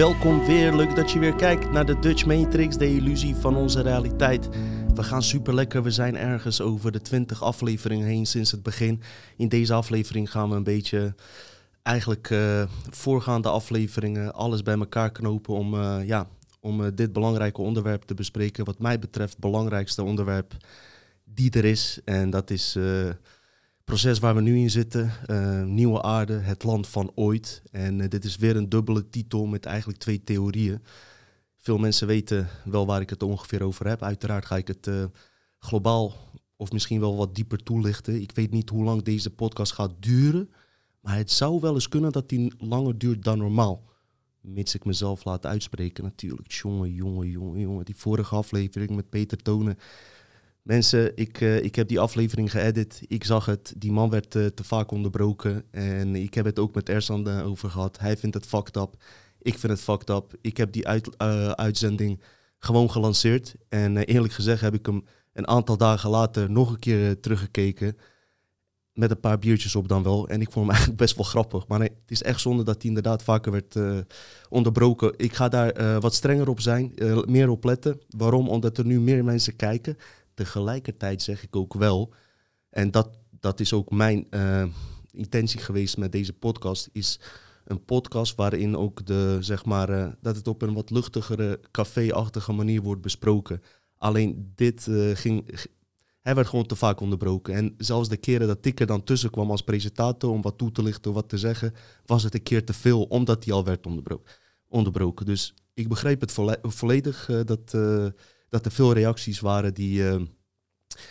Welkom weer. Leuk dat je weer kijkt naar de Dutch Matrix, de illusie van onze realiteit. We gaan super lekker. We zijn ergens over de 20 afleveringen heen sinds het begin. In deze aflevering gaan we een beetje eigenlijk uh, voorgaande afleveringen alles bij elkaar knopen om, uh, ja, om uh, dit belangrijke onderwerp te bespreken. Wat mij betreft het belangrijkste onderwerp die er is. En dat is proces waar we nu in zitten. Uh, Nieuwe aarde, het land van ooit. En uh, dit is weer een dubbele titel met eigenlijk twee theorieën. Veel mensen weten wel waar ik het ongeveer over heb. Uiteraard ga ik het uh, globaal of misschien wel wat dieper toelichten. Ik weet niet hoe lang deze podcast gaat duren. Maar het zou wel eens kunnen dat die langer duurt dan normaal. Mits ik mezelf laat uitspreken natuurlijk. Jongen, jongen, jongen, jongen. Die vorige aflevering met Peter Tonen Mensen, ik, uh, ik heb die aflevering geëdit. Ik zag het. Die man werd uh, te vaak onderbroken. En ik heb het ook met Ersan uh, over gehad. Hij vindt het fucked up. Ik vind het fucked up. Ik heb die uit, uitzending gewoon gelanceerd. En eerlijk gezegd heb ik hem een aantal dagen later nog een keer teruggekeken. Met een paar biertjes op dan wel. En ik vond hem eigenlijk best wel grappig. Maar nee, het is echt zonde dat hij inderdaad vaker werd onderbroken. Ik ga daar wat strenger op zijn. meer op letten. Waarom? Omdat er nu meer mensen kijken tegelijkertijd zeg ik ook wel, en dat, dat is ook mijn uh, intentie geweest met deze podcast, is een podcast waarin ook de, zeg maar, uh, dat het op een wat luchtigere, café-achtige manier wordt besproken. Alleen dit uh, ging, hij werd gewoon te vaak onderbroken. En zelfs de keren dat ik er dan tussen kwam als presentator om wat toe te lichten, wat te zeggen, was het een keer te veel, omdat hij al werd onderbroken. onderbroken. Dus ik begreep het volledig dat dat er veel reacties waren die, uh,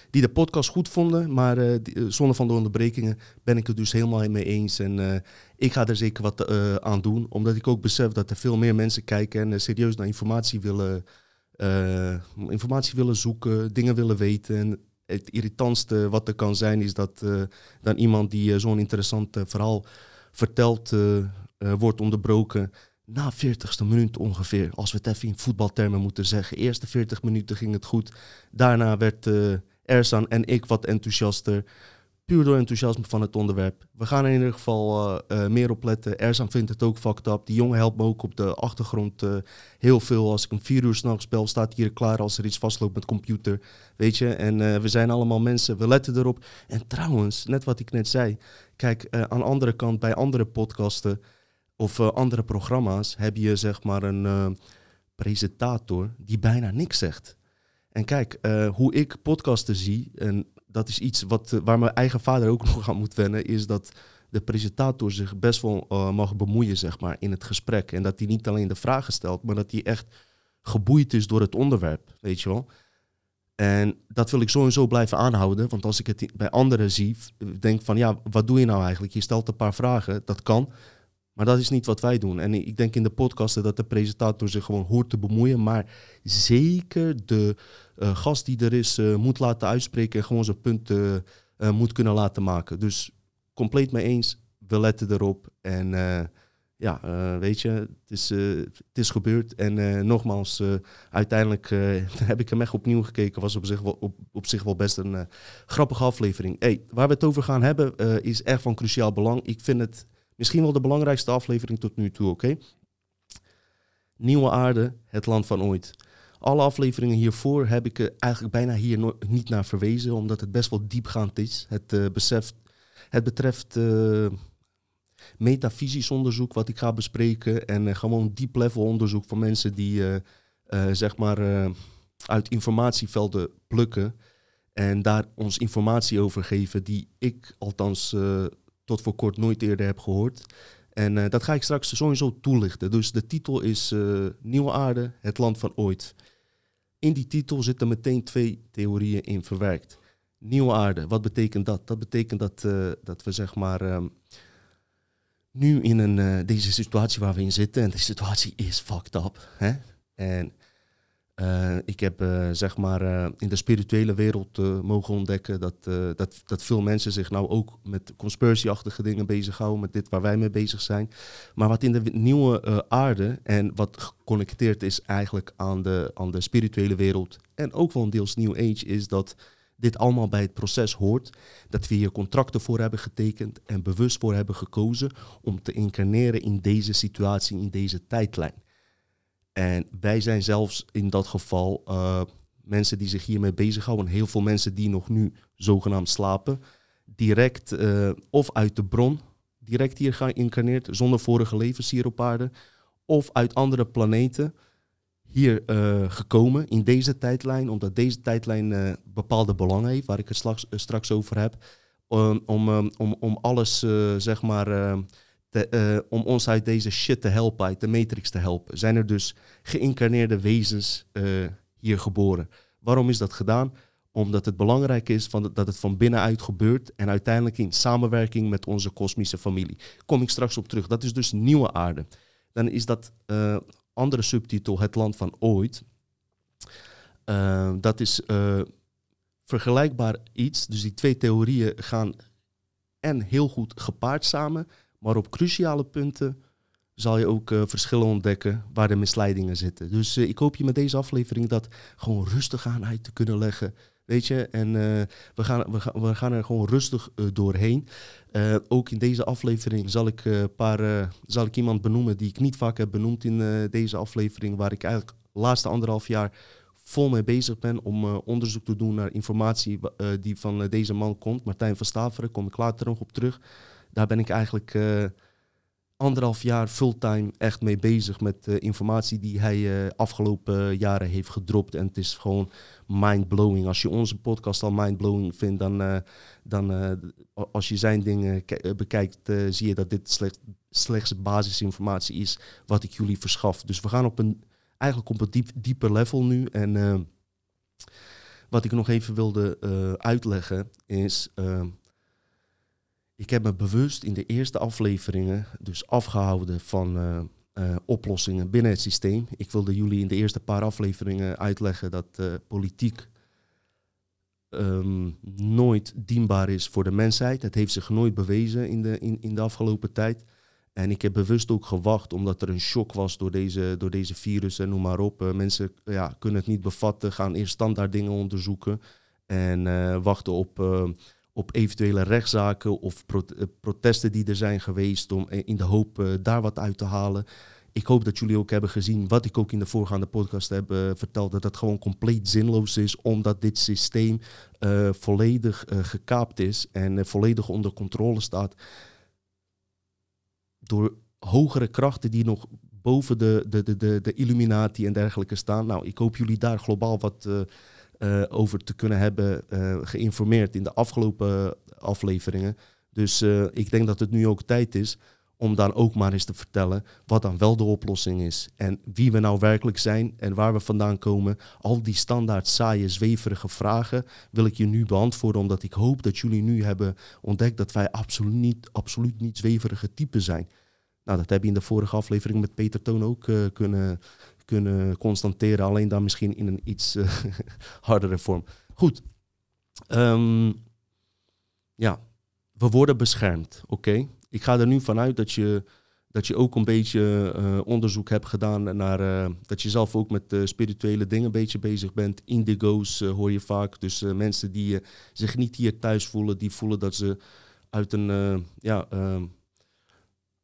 die de podcast goed vonden. Maar uh, die, zonder van de onderbrekingen ben ik het dus helemaal mee eens. En uh, ik ga er zeker wat aan doen. Omdat ik ook besef dat er veel meer mensen kijken en serieus naar informatie willen, informatie willen zoeken, dingen willen weten. En het irritantste wat er kan zijn is dat dan iemand die zo'n interessant verhaal vertelt wordt onderbroken na 40ste minuut ongeveer, als we het even in voetbaltermen moeten zeggen. Eerste 40 minuten ging het goed. Daarna werd uh, Ersan en ik wat enthousiaster. Puur door enthousiasme van het onderwerp. We gaan in ieder geval uh, uh, meer op letten. Ersan vindt het ook fucked up. Die jongen helpt me ook op de achtergrond heel veel. Als ik een vier uur s'nachts bel, staat hier klaar als er iets vastloopt met computer. Weet je, en we zijn allemaal mensen. We letten erop. En trouwens, net wat ik net zei. Kijk, aan de andere kant, bij andere podcasten of uh, andere programma's heb je zeg maar een uh, presentator die bijna niks zegt. En kijk, uh, hoe ik podcasten zie, en dat is iets wat, waar mijn eigen vader ook nog aan moet wennen, is dat de presentator zich best wel mag bemoeien zeg maar, in het gesprek. En dat hij niet alleen de vragen stelt, maar dat hij echt geboeid is door het onderwerp, weet je wel. En dat wil ik sowieso blijven aanhouden, want als ik het bij anderen zie, denk van ja, wat doe je nou eigenlijk? Je stelt een paar vragen, dat kan. Maar dat is niet wat wij doen. En ik denk in de podcasten dat de presentator zich gewoon hoort te bemoeien. Maar zeker de uh, gast die er is uh, moet laten uitspreken en gewoon zijn punt uh, moet kunnen laten maken. Dus compleet mee eens. We letten erop. En ja, weet je, het is, het is gebeurd. En nogmaals, uiteindelijk heb ik hem echt opnieuw gekeken. Was op zich wel, op, op zich wel best een grappige aflevering. Hey, waar we het over gaan hebben is echt van cruciaal belang. Ik vind het Misschien wel de belangrijkste aflevering tot nu toe, oké? Nieuwe aarde, het land van ooit. Alle afleveringen hiervoor heb ik er eigenlijk bijna hier niet naar verwezen, omdat het best wel diepgaand is. Het, uh, het betreft uh, metafysisch onderzoek wat ik ga bespreken en gewoon diep level onderzoek van mensen die zeg maar uit informatievelden plukken en daar ons informatie over geven die ik althans tot voor kort nooit eerder heb gehoord. En uh, dat ga ik straks sowieso toelichten. Dus de titel is uh, Nieuwe Aarde, het land van ooit. In die titel zitten meteen twee theorieën in verwerkt. Nieuwe aarde, wat betekent dat? Dat betekent dat, uh, dat we zeg maar um, nu in een, deze situatie waar we in zitten, en de situatie is fucked up. Hè? En uh, ik heb uh, zeg maar uh, in de spirituele wereld mogen ontdekken dat, dat, dat veel mensen zich nou ook met conspiracy-achtige dingen bezighouden, met dit waar wij mee bezig zijn. Maar wat in de nieuwe aarde en wat geconnecteerd is eigenlijk aan de, aan de spirituele wereld en ook wel een deels New Age, is dat dit allemaal bij het proces hoort. Dat we hier contracten voor hebben getekend en bewust voor hebben gekozen om te incarneren in deze situatie, in deze tijdlijn. En wij zijn zelfs in dat geval uh, mensen die zich hiermee bezighouden, heel veel mensen die nog nu zogenaamd slapen, direct uh, of uit de bron, direct hier geïncarneerd, zonder vorige levens hier op aarde, of uit andere planeten hier uh, gekomen in deze tijdlijn, omdat deze tijdlijn bepaalde belangen heeft, waar ik het straks, straks over heb, om, om, om alles, zeg maar, te, om ons uit deze shit te helpen, uit de matrix te helpen. Zijn er dus geïncarneerde wezens hier geboren. Waarom is dat gedaan? Omdat het belangrijk is van, dat het van binnenuit gebeurt en uiteindelijk in samenwerking met onze kosmische familie. Kom ik straks op terug. Dat is dus nieuwe aarde. Dan is dat uh, andere subtitel Het land van ooit. Dat is vergelijkbaar iets. Dus die twee theorieën gaan en heel goed gepaard samen, maar op cruciale punten zal je ook uh, verschillen ontdekken waar de misleidingen zitten. Dus uh, ik hoop je met deze aflevering dat gewoon rustig aan uit te kunnen leggen. Weet je, en uh, we, gaan, we, gaan, we gaan er gewoon rustig doorheen. ook in deze aflevering zal ik, paar, zal ik iemand benoemen die ik niet vaak heb benoemd in deze aflevering, waar ik eigenlijk de laatste anderhalf jaar vol mee bezig ben om onderzoek te doen naar informatie die van deze man komt. Martijn van Staveren, kom ik later nog op terug. Daar ben ik eigenlijk anderhalf jaar fulltime echt mee bezig met uh, informatie die hij uh, afgelopen jaren heeft gedropt. En het is gewoon mind-blowing. Als je onze podcast al mind-blowing vindt, dan, dan als je zijn dingen bekijkt, zie je dat dit slecht, slechts basisinformatie is wat ik jullie verschaf. Dus we gaan op een, eigenlijk op een diep, dieper level nu. En wat ik nog even wilde uitleggen is ik heb me bewust in de eerste afleveringen dus afgehouden van uh, uh, oplossingen binnen het systeem. Ik wilde jullie in de eerste paar afleveringen uitleggen dat uh, politiek um, nooit dienbaar is voor de mensheid. Het heeft zich nooit bewezen in de, in, in de afgelopen tijd. En ik heb bewust ook gewacht, omdat er een shock was door deze, door deze virus en noem maar op. mensen ja, kunnen het niet bevatten, gaan eerst standaard dingen onderzoeken en wachten op op eventuele rechtszaken of eh, protesten die er zijn geweest om eh, in de hoop uh, daar wat uit te halen. Ik hoop dat jullie ook hebben gezien wat ik ook in de voorgaande podcast heb uh, verteld, dat het gewoon compleet zinloos is, omdat dit systeem volledig gekaapt is en volledig onder controle staat door hogere krachten die nog boven de, de, de, de, de Illuminati en dergelijke staan. Nou, ik hoop jullie daar globaal wat uh, over te kunnen hebben uh, geïnformeerd in de afgelopen afleveringen. Dus uh, ik denk dat het nu ook tijd is om dan ook maar eens te vertellen wat dan wel de oplossing is. En wie we nou werkelijk zijn en waar we vandaan komen. Al die standaard saaie, zweverige vragen wil ik je nu beantwoorden, omdat ik hoop dat jullie nu hebben ontdekt dat wij absoluut niet, absoluut niet zweverige typen zijn. Nou, dat heb je in de vorige aflevering met Peter Toon ook kunnen, kunnen constateren. Alleen dan misschien in een iets uh, hardere vorm. Goed. Um, ja, we worden beschermd. Oké. Ik ga er nu vanuit dat je, dat je ook een beetje uh, onderzoek hebt gedaan naar uh, dat je zelf ook met spirituele dingen een beetje bezig bent. Indigo's hoor je vaak. Dus mensen die zich niet hier thuis voelen, die voelen dat ze uit een ja, ehm,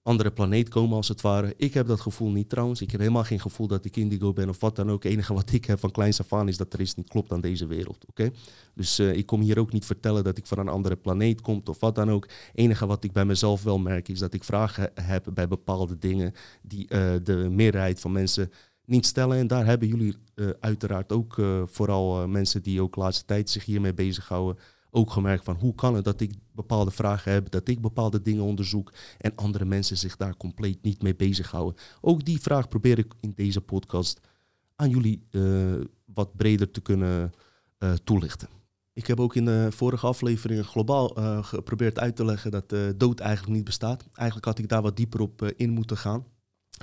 andere planeet komen als het ware. Ik heb dat gevoel niet trouwens. Ik heb helemaal geen gevoel dat ik indigo ben of wat dan ook. Het enige wat ik heb van kleins af aan is dat er iets niet klopt aan deze wereld. Oké? Dus uh, ik kom hier ook niet vertellen dat ik van een andere planeet kom of wat dan ook. Het enige wat ik bij mezelf wel merk is dat ik vragen heb bij bepaalde dingen die uh, de meerderheid van mensen niet stellen. En daar hebben jullie uh, uiteraard ook vooral mensen die ook laatste tijd zich hiermee bezighouden ook gemerkt van hoe kan het dat ik bepaalde vragen heb, dat ik bepaalde dingen onderzoek en andere mensen zich daar compleet niet mee bezighouden. Ook die vraag probeer ik in deze podcast aan jullie uh, wat breder te kunnen uh, toelichten. Ik heb ook in de vorige afleveringen globaal uh, geprobeerd uit te leggen dat dood eigenlijk niet bestaat. Eigenlijk had ik daar wat dieper op in moeten gaan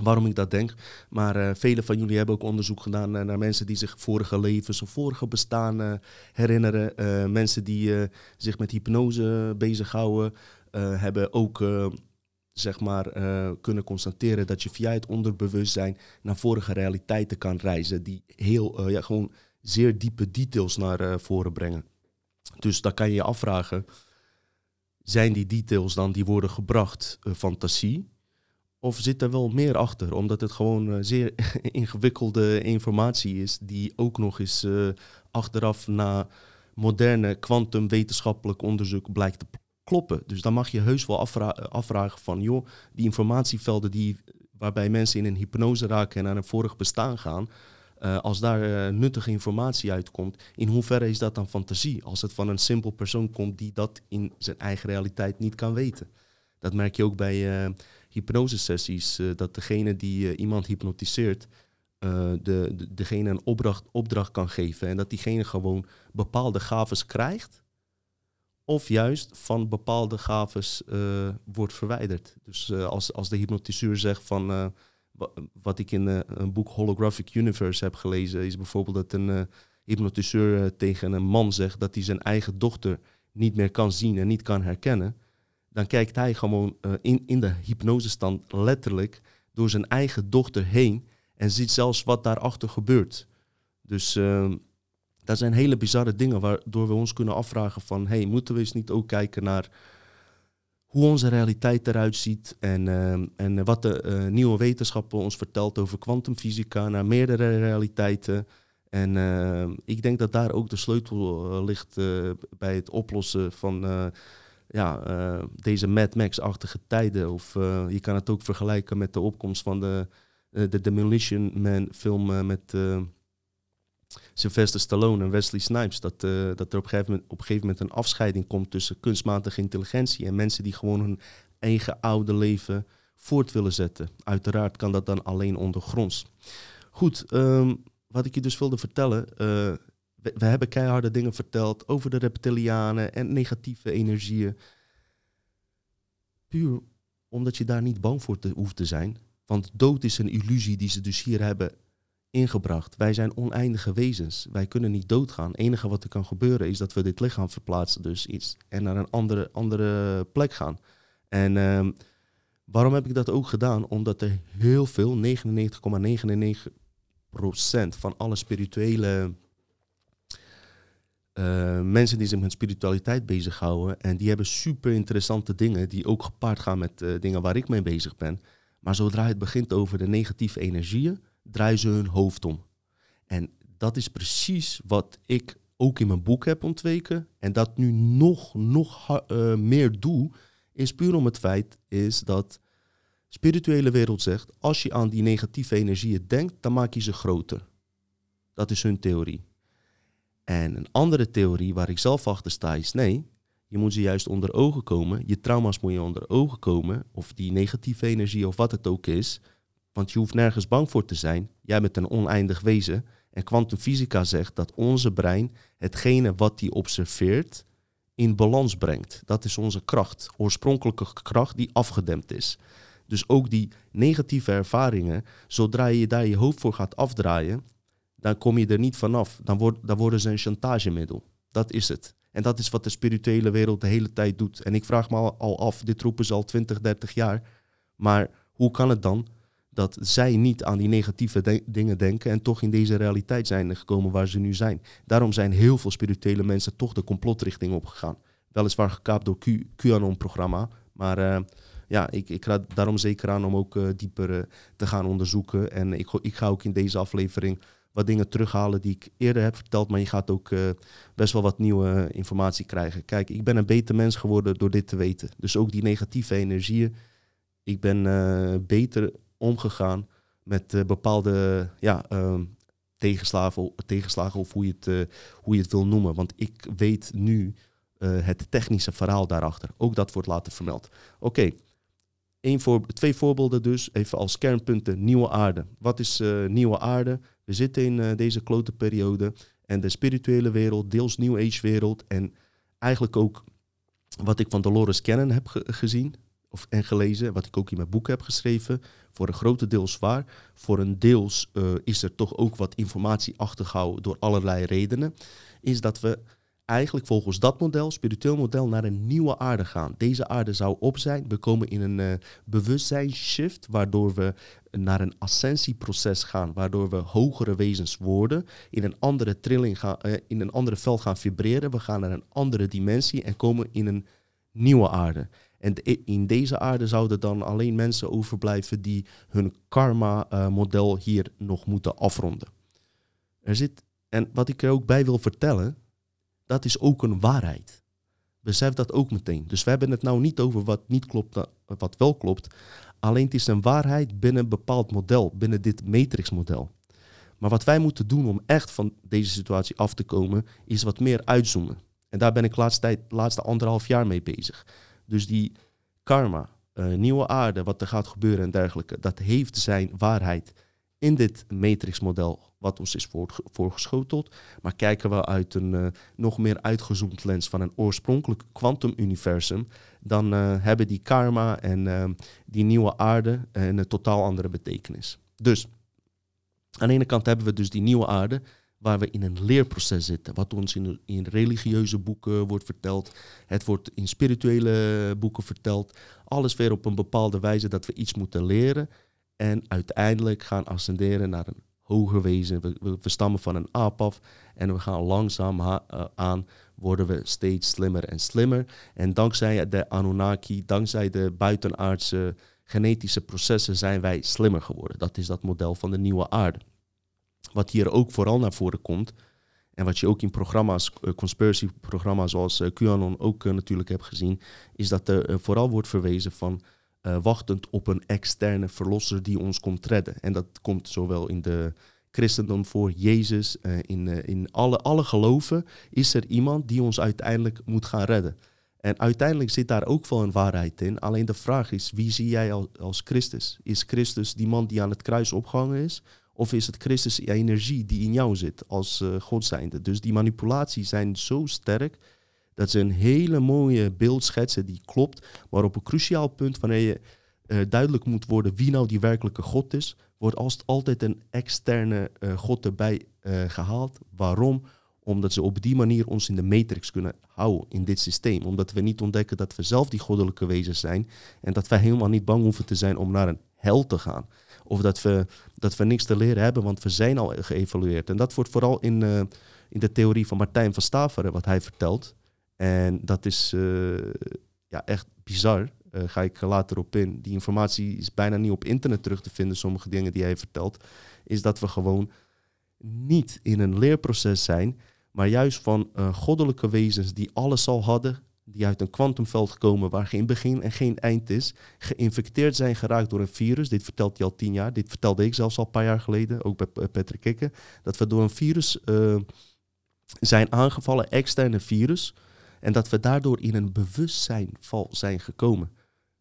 waarom ik dat denk. Maar uh, velen van jullie hebben ook onderzoek gedaan naar mensen die zich vorige levens of vorige bestaan uh, herinneren. Mensen die zich met hypnose bezighouden, hebben ook zeg maar, kunnen constateren dat je via het onderbewustzijn naar vorige realiteiten kan reizen. Die heel, ja, gewoon zeer diepe details naar voren brengen. Dus dan kan je je afvragen, zijn die details dan die worden gebracht fantasie? Of zit er wel meer achter, omdat het gewoon uh, zeer ingewikkelde informatie is, die ook nog eens uh, achteraf na moderne kwantumwetenschappelijk onderzoek blijkt te kloppen. Dus dan mag je heus wel afvra afvragen van, joh, die informatievelden die, waarbij mensen in een hypnose raken en naar een vorig bestaan gaan, uh, als daar nuttige informatie uitkomt, in hoeverre is dat dan fantasie? Als het van een simpel persoon komt die dat in zijn eigen realiteit niet kan weten. Dat merk je ook bij hypnosesessies, dat degene die iemand hypnotiseert, de, de, degene een opdracht, opdracht kan geven en dat diegene gewoon bepaalde gaves krijgt, of juist van bepaalde gaves wordt verwijderd. Dus als, als de hypnotiseur zegt van wat ik in een boek Holographic Universe heb gelezen, is bijvoorbeeld dat een uh, hypnotiseur tegen een man zegt dat hij zijn eigen dochter niet meer kan zien en niet kan herkennen. Dan kijkt hij gewoon in, in de hypnosestand letterlijk door zijn eigen dochter heen en ziet zelfs wat daarachter gebeurt. Dus ehm, dat zijn hele bizarre dingen waardoor we ons kunnen afvragen van, hey, moeten we eens niet ook kijken naar hoe onze realiteit eruit ziet en, uh, en wat de uh, nieuwe wetenschappen ons vertelt over kwantumfysica naar meerdere realiteiten. En uh, ik denk dat daar ook de sleutel ligt bij het oplossen van ja, deze Mad Max-achtige tijden. Of je kan het ook vergelijken met de opkomst van de, de Demolition Man film met Sylvester Stallone en Wesley Snipes. Dat, dat er op een, gegeven moment, op een gegeven moment een afscheiding komt tussen kunstmatige intelligentie en mensen die gewoon hun eigen oude leven voort willen zetten. Uiteraard kan dat dan alleen ondergronds. Goed, um, wat ik je dus wilde vertellen. We, hebben keiharde dingen verteld over de reptilianen en negatieve energieën. Puur omdat je daar niet bang voor te, hoeft te zijn. Want dood is een illusie die ze dus hier hebben ingebracht. Wij zijn oneindige wezens. Wij kunnen niet doodgaan. Het enige wat er kan gebeuren is dat we dit lichaam verplaatsen dus iets en naar een andere, andere plek gaan. En uh, waarom heb ik dat ook gedaan? Omdat er heel veel, 99,99% van alle spirituele uh, mensen die zich met spiritualiteit bezighouden en die hebben super interessante dingen die ook gepaard gaan met uh, dingen waar ik mee bezig ben. Maar zodra het begint over de negatieve energieën, draaien ze hun hoofd om. En dat is precies wat ik ook in mijn boek heb ontweken. En dat nu nog, nog uh, meer doe, is puur om het feit is dat spirituele wereld zegt, als je aan die negatieve energieën denkt, dan maak je ze groter. Dat is hun theorie. En een andere theorie waar ik zelf achter sta is nee, je moet ze juist onder ogen komen. Je trauma's moet je onder ogen komen. Of die negatieve energie of wat het ook is. Want je hoeft nergens bang voor te zijn. Jij bent een oneindig wezen. En kwantumfysica zegt dat onze brein hetgene wat die observeert in balans brengt. Dat is onze kracht, oorspronkelijke kracht die afgedempt is. Dus ook die negatieve ervaringen, zodra je daar je hoofd voor gaat afdraaien, dan kom je er niet vanaf. Dan, wordt, dan worden ze een chantagemiddel. Dat is het. En dat is wat de spirituele wereld de hele tijd doet. En ik vraag me al af, dit roepen ze al 20, 30 jaar. Maar hoe kan het dan dat zij niet aan die negatieve dingen denken en toch in deze realiteit zijn gekomen waar ze nu zijn. Daarom zijn heel veel spirituele mensen toch de complotrichting opgegaan. Weliswaar gekaapt door QAnon-programma, maar uh, ja, ik, ik raad daarom zeker aan om ook uh, dieper uh, te gaan onderzoeken. En ik, ik ga ook in deze aflevering wat dingen terughalen die ik eerder heb verteld, maar je gaat ook best wel wat nieuwe informatie krijgen. Kijk, ik ben een beter mens geworden door dit te weten. Dus ook die negatieve energieën. Ik ben beter omgegaan met bepaalde ja, uh, tegenslagen, tegenslagen of hoe je, het, hoe je het wil noemen. Want ik weet nu eh, het technische verhaal daarachter. Ook dat wordt later vermeld. Oké. Voor, twee voorbeelden dus, even als kernpunten. Nieuwe aarde. Wat is nieuwe aarde? We zitten in deze klote periode en de spirituele wereld, deels New Age wereld en eigenlijk ook wat ik van Dolores Cannon heb ge gezien of, en gelezen, wat ik ook in mijn boek heb geschreven, voor een grote deel zwaar. Voor een deels uh, is er toch ook wat informatie achtergehouden door allerlei redenen. Is dat we eigenlijk volgens dat model, spiritueel model, naar een nieuwe aarde gaan. Deze aarde zou op zijn. We komen in een uh, bewustzijnsshift, waardoor we naar een ascensieproces gaan, waardoor we hogere wezens worden, in een andere trilling gaan, uh, in een andere veld gaan vibreren. We gaan naar een andere dimensie en komen in een nieuwe aarde. En in deze aarde zouden dan alleen mensen overblijven die hun karma-model uh, hier nog moeten afronden. Er zit, en wat ik er ook bij wil vertellen, dat is ook een waarheid. Besef dat ook meteen. Dus we hebben het nou niet over wat niet klopt, wat wel klopt. Alleen het is een waarheid binnen een bepaald model, binnen dit matrixmodel. Maar wat wij moeten doen om echt van deze situatie af te komen, is wat meer uitzoomen. En daar ben ik de laatste, tijd, laatste anderhalf jaar mee bezig. Dus die karma, uh, nieuwe aarde, wat er gaat gebeuren en dergelijke, dat heeft zijn waarheid in dit matrixmodel wat ons is voorgeschoteld. Maar kijken we uit een uh, nog meer uitgezoomd lens van een oorspronkelijk kwantumuniversum, dan uh, hebben die karma en uh, die nieuwe aarde een totaal andere betekenis. Dus aan de ene kant hebben we dus die nieuwe aarde, waar we in een leerproces zitten, wat ons in, in religieuze boeken wordt verteld, het wordt in spirituele boeken verteld, alles weer op een bepaalde wijze dat we iets moeten leren en uiteindelijk gaan ascenderen naar een hoger wezen. We, stammen van een aap af en we gaan langzaam uh, aan worden we steeds slimmer en slimmer. En dankzij de Anunnaki, dankzij de buitenaardse genetische processen zijn wij slimmer geworden. Dat is dat model van de nieuwe aarde. Wat hier ook vooral naar voren komt, en wat je ook in programma's, uh, conspiracy programma's zoals uh, QAnon ook natuurlijk hebt gezien, is dat er vooral wordt verwezen van uh, wachtend op een externe verlosser die ons komt redden. En dat komt zowel in de christendom voor, Jezus, uh, in, uh, in alle, alle geloven is er iemand die ons uiteindelijk moet gaan redden. En uiteindelijk zit daar ook wel een waarheid in. Alleen de vraag is, wie zie jij als, Christus? Is Christus die man die aan het kruis opgehangen is? Of is het Christus energie die in jou zit als God zijnde? Dus die manipulaties zijn zo sterk dat ze een hele mooie beeld schetsen die klopt, maar op een cruciaal punt, wanneer je uh, duidelijk moet worden wie nou die werkelijke God is, wordt als altijd een externe uh, God erbij uh, gehaald. Waarom? Omdat ze op die manier ons in de matrix kunnen houden in dit systeem. Omdat we niet ontdekken dat we zelf die goddelijke wezens zijn en dat wij helemaal niet bang hoeven te zijn om naar een hel te gaan. Of dat we, dat we niks te leren hebben, want we zijn al geëvalueerd. En dat wordt vooral in, in de theorie van Martijn van Staveren, wat hij vertelt. En dat is uh, ja, echt bizar. Uh, ga ik later op in. Die informatie is bijna niet op internet terug te vinden, sommige dingen die hij vertelt. Is dat we gewoon niet in een leerproces zijn, maar juist van uh, goddelijke wezens die alles al hadden, die uit een kwantumveld komen waar geen begin en geen eind is, geïnfecteerd zijn geraakt door een virus. Dit vertelt hij al tien jaar. Dit vertelde ik zelfs al een paar jaar geleden, ook bij Patrick Kikke. Dat we door een virus zijn aangevallen, externe virus. En dat we daardoor in een bewustzijnval zijn gekomen.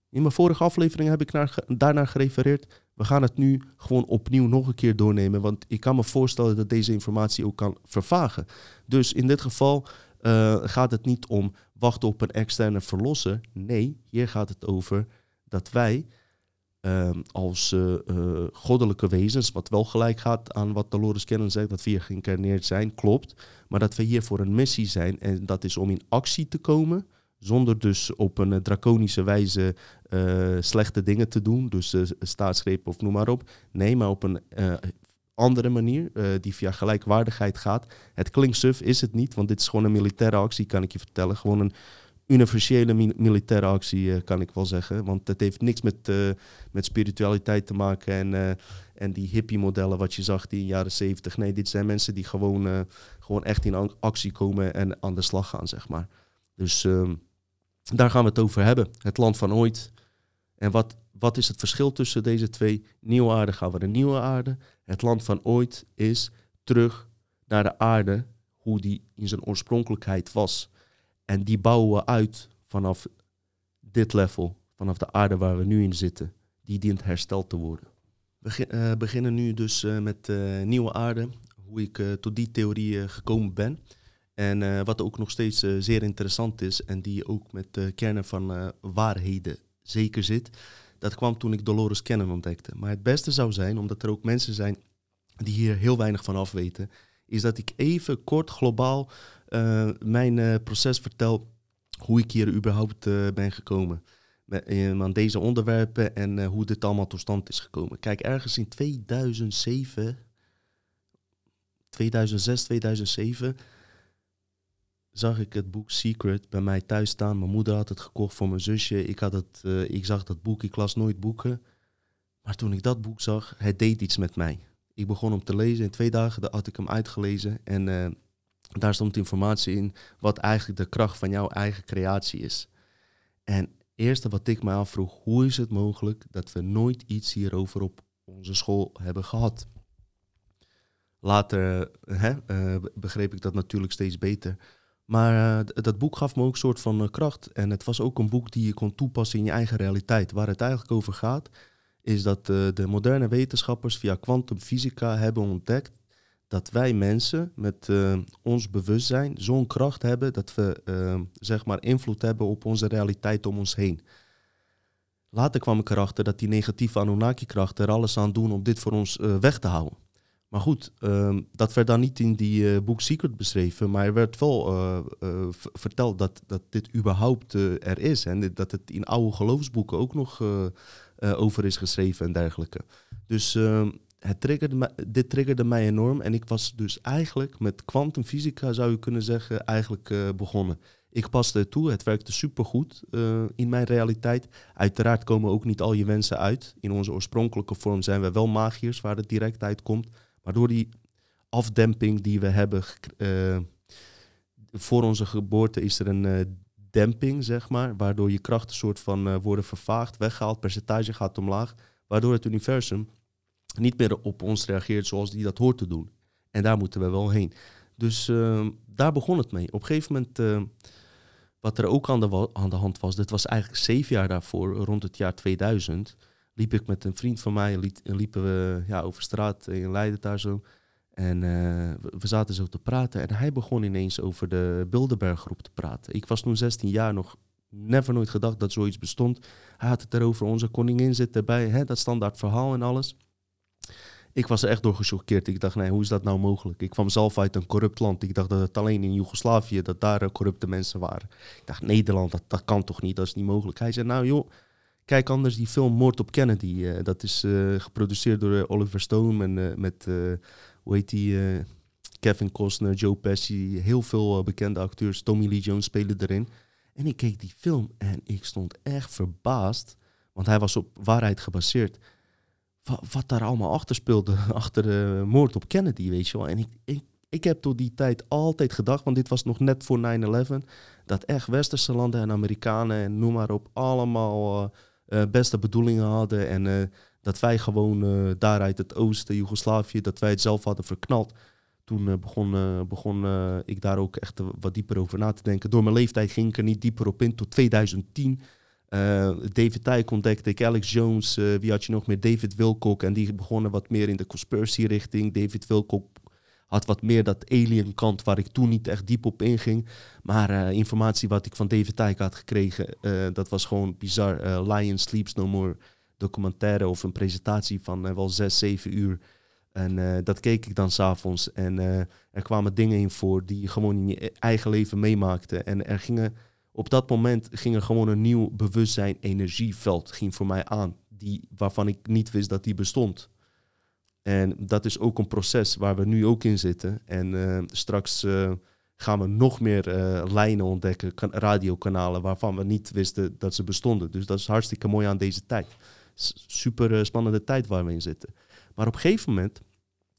In mijn vorige aflevering heb ik naar, daarnaar gerefereerd. We gaan het nu gewoon opnieuw nog een keer doornemen. Want ik kan me voorstellen dat deze informatie ook kan vervagen. Dus in dit geval uh, gaat het niet om wachten op een externe verlosser. Nee, hier gaat het over dat wij uh, als uh, uh, goddelijke wezens, wat wel gelijk gaat aan wat Dolores Cannon zegt, dat we hier geïncarneerd zijn, klopt. Maar dat we hier voor een missie zijn en dat is om in actie te komen, zonder dus op een draconische wijze slechte dingen te doen, dus staatsgreep of noem maar op. Nee, maar op een andere manier, die via gelijkwaardigheid gaat. Het klinkt suf, is het niet, want dit is gewoon een militaire actie, kan ik je vertellen. Gewoon een universele militaire actie, uh, kan ik wel zeggen. Want het heeft niks met, uh, met spiritualiteit te maken en, uh, en die hippie-modellen wat je zag die in de jaren zeventig. Nee, dit zijn mensen die gewoon, gewoon echt in actie komen en aan de slag gaan, zeg maar. Dus ehm, daar gaan we het over hebben. Het land van ooit. En wat, wat is het verschil tussen deze twee? Nieuwe aarde gaan we de nieuwe aarde. Het land van ooit is terug naar de aarde, hoe die in zijn oorspronkelijkheid was. En die bouwen we uit vanaf dit level, vanaf de aarde waar we nu in zitten. Die dient hersteld te worden. We uh, beginnen nu dus uh, met uh, nieuwe aarde, hoe ik tot die theorie gekomen ben. En wat ook nog steeds zeer interessant is en die ook met kernen van waarheden zeker zit. Dat kwam toen ik Dolores Cannon ontdekte. Maar het beste zou zijn, omdat er ook mensen zijn die hier heel weinig van af weten, is dat ik even kort globaal mijn proces vertel hoe ik hier überhaupt ben gekomen. aan deze onderwerpen en hoe dit allemaal tot stand is gekomen. Kijk, ergens in 2007, 2006, 2007 zag ik het boek Secret bij mij thuis staan. Mijn moeder had het gekocht voor mijn zusje. Ik, had het, ik zag dat boek, ik las nooit boeken. Maar toen ik dat boek zag, het deed iets met mij. Ik begon om te lezen. In twee dagen had ik hem uitgelezen. En daar stond informatie in wat eigenlijk de kracht van jouw eigen creatie is. En eerste wat ik me afvroeg, hoe is het mogelijk dat we nooit iets hierover op onze school hebben gehad? Later hè, uh, begreep ik dat natuurlijk steeds beter. Maar uh, dat boek gaf me ook een soort van kracht. En het was ook een boek die je kon toepassen in je eigen realiteit. Waar het eigenlijk over gaat, is dat de moderne wetenschappers via kwantumfysica hebben ontdekt dat wij mensen met ons bewustzijn zo'n kracht hebben dat we zeg maar invloed hebben op onze realiteit om ons heen. Later kwam ik erachter dat die negatieve Anunnaki-krachten er alles aan doen om dit voor ons weg te houden. Maar goed, ehm, dat werd dan niet in die uh, boek Secret beschreven, maar er werd wel uh, uh, verteld dat, dat dit überhaupt er is. En dat het in oude geloofsboeken ook nog over is geschreven en dergelijke. Dus ehm, het triggerde dit triggerde mij enorm. En ik was dus eigenlijk met kwantumfysica, zou je kunnen zeggen, eigenlijk begonnen. Ik paste het toe, het werkte supergoed in mijn realiteit. Uiteraard komen ook niet al je wensen uit. In onze oorspronkelijke vorm zijn we wel magiërs, waar het direct uitkomt. Maar door die afdemping die we hebben uh, voor onze geboorte is er een uh, demping, zeg maar, waardoor je krachten soort van uh, worden vervaagd, weggehaald, percentage gaat omlaag, waardoor het universum niet meer op ons reageert zoals die dat hoort te doen. En daar moeten we wel heen. Dus ehm, daar begon het mee. Op een gegeven moment, wat er ook aan de, aan de hand was, dit was eigenlijk zeven jaar daarvoor, rond het jaar 2000 liep ik met een vriend van mij, liepen we ja, over straat in Leiden daar zo. En uh, we zaten zo te praten en hij begon ineens over de Bilderberggroep te praten. Ik was toen 16 jaar nog, never nooit gedacht dat zoiets bestond. Hij had het erover, onze koningin zit erbij, hè, dat standaard verhaal en alles. Ik was er echt door gechoqueerd. Ik dacht, nee, hoe is dat nou mogelijk? Ik kwam zelf uit een corrupt land. Ik dacht dat het alleen in Joegoslavië, dat daar corrupte mensen waren. Ik dacht, Nederland, dat, dat kan toch niet, dat is niet mogelijk. Hij zei, nou joh, Kijk anders die film Moord op Kennedy. Uh, dat is uh, geproduceerd door uh, Oliver Stone en met, hoe heet die, Kevin Costner, Joe Pesci. Heel veel bekende acteurs. Tommy Lee Jones spelen erin. En ik keek die film en ik stond echt verbaasd. Want hij was op waarheid gebaseerd. Wat, daar allemaal achter speelde. Achter de moord op Kennedy, weet je wel. En ik, ik, ik heb tot die tijd altijd gedacht, want dit was nog net voor 9-11, dat echt westerse landen en Amerikanen en noem maar op, allemaal uh, beste bedoelingen hadden. En uh, dat wij gewoon uh, daaruit het oosten, Joegoslavië, dat wij het zelf hadden verknald. Toen begon, begon ik daar ook echt wat dieper over na te denken. Door mijn leeftijd ging ik er niet dieper op in tot 2010. David Tyke ontdekte ik, Alex Jones, wie had je nog meer? David Wilcock. En die begonnen wat meer in de conspiracy richting. David Wilcock had wat meer dat alien kant waar ik toen niet echt diep op inging. Maar uh, informatie wat ik van David Tyke had gekregen, dat was gewoon bizar. Lion Sleeps No More documentaire of een presentatie van wel zes, zeven uur. En dat keek ik dan s'avonds. En er kwamen dingen in voor die je gewoon in je eigen leven meemaakte. En er gingen, op dat moment ging er gewoon een nieuw bewustzijn, energieveld ging voor mij aan. Die, waarvan ik niet wist dat die bestond. En dat is ook een proces waar we nu ook in zitten. En uh, straks uh, gaan we nog meer uh, lijnen ontdekken, radiokanalen waarvan we niet wisten dat ze bestonden. Dus dat is hartstikke mooi aan deze tijd. Super spannende tijd waar we in zitten. Maar op een gegeven moment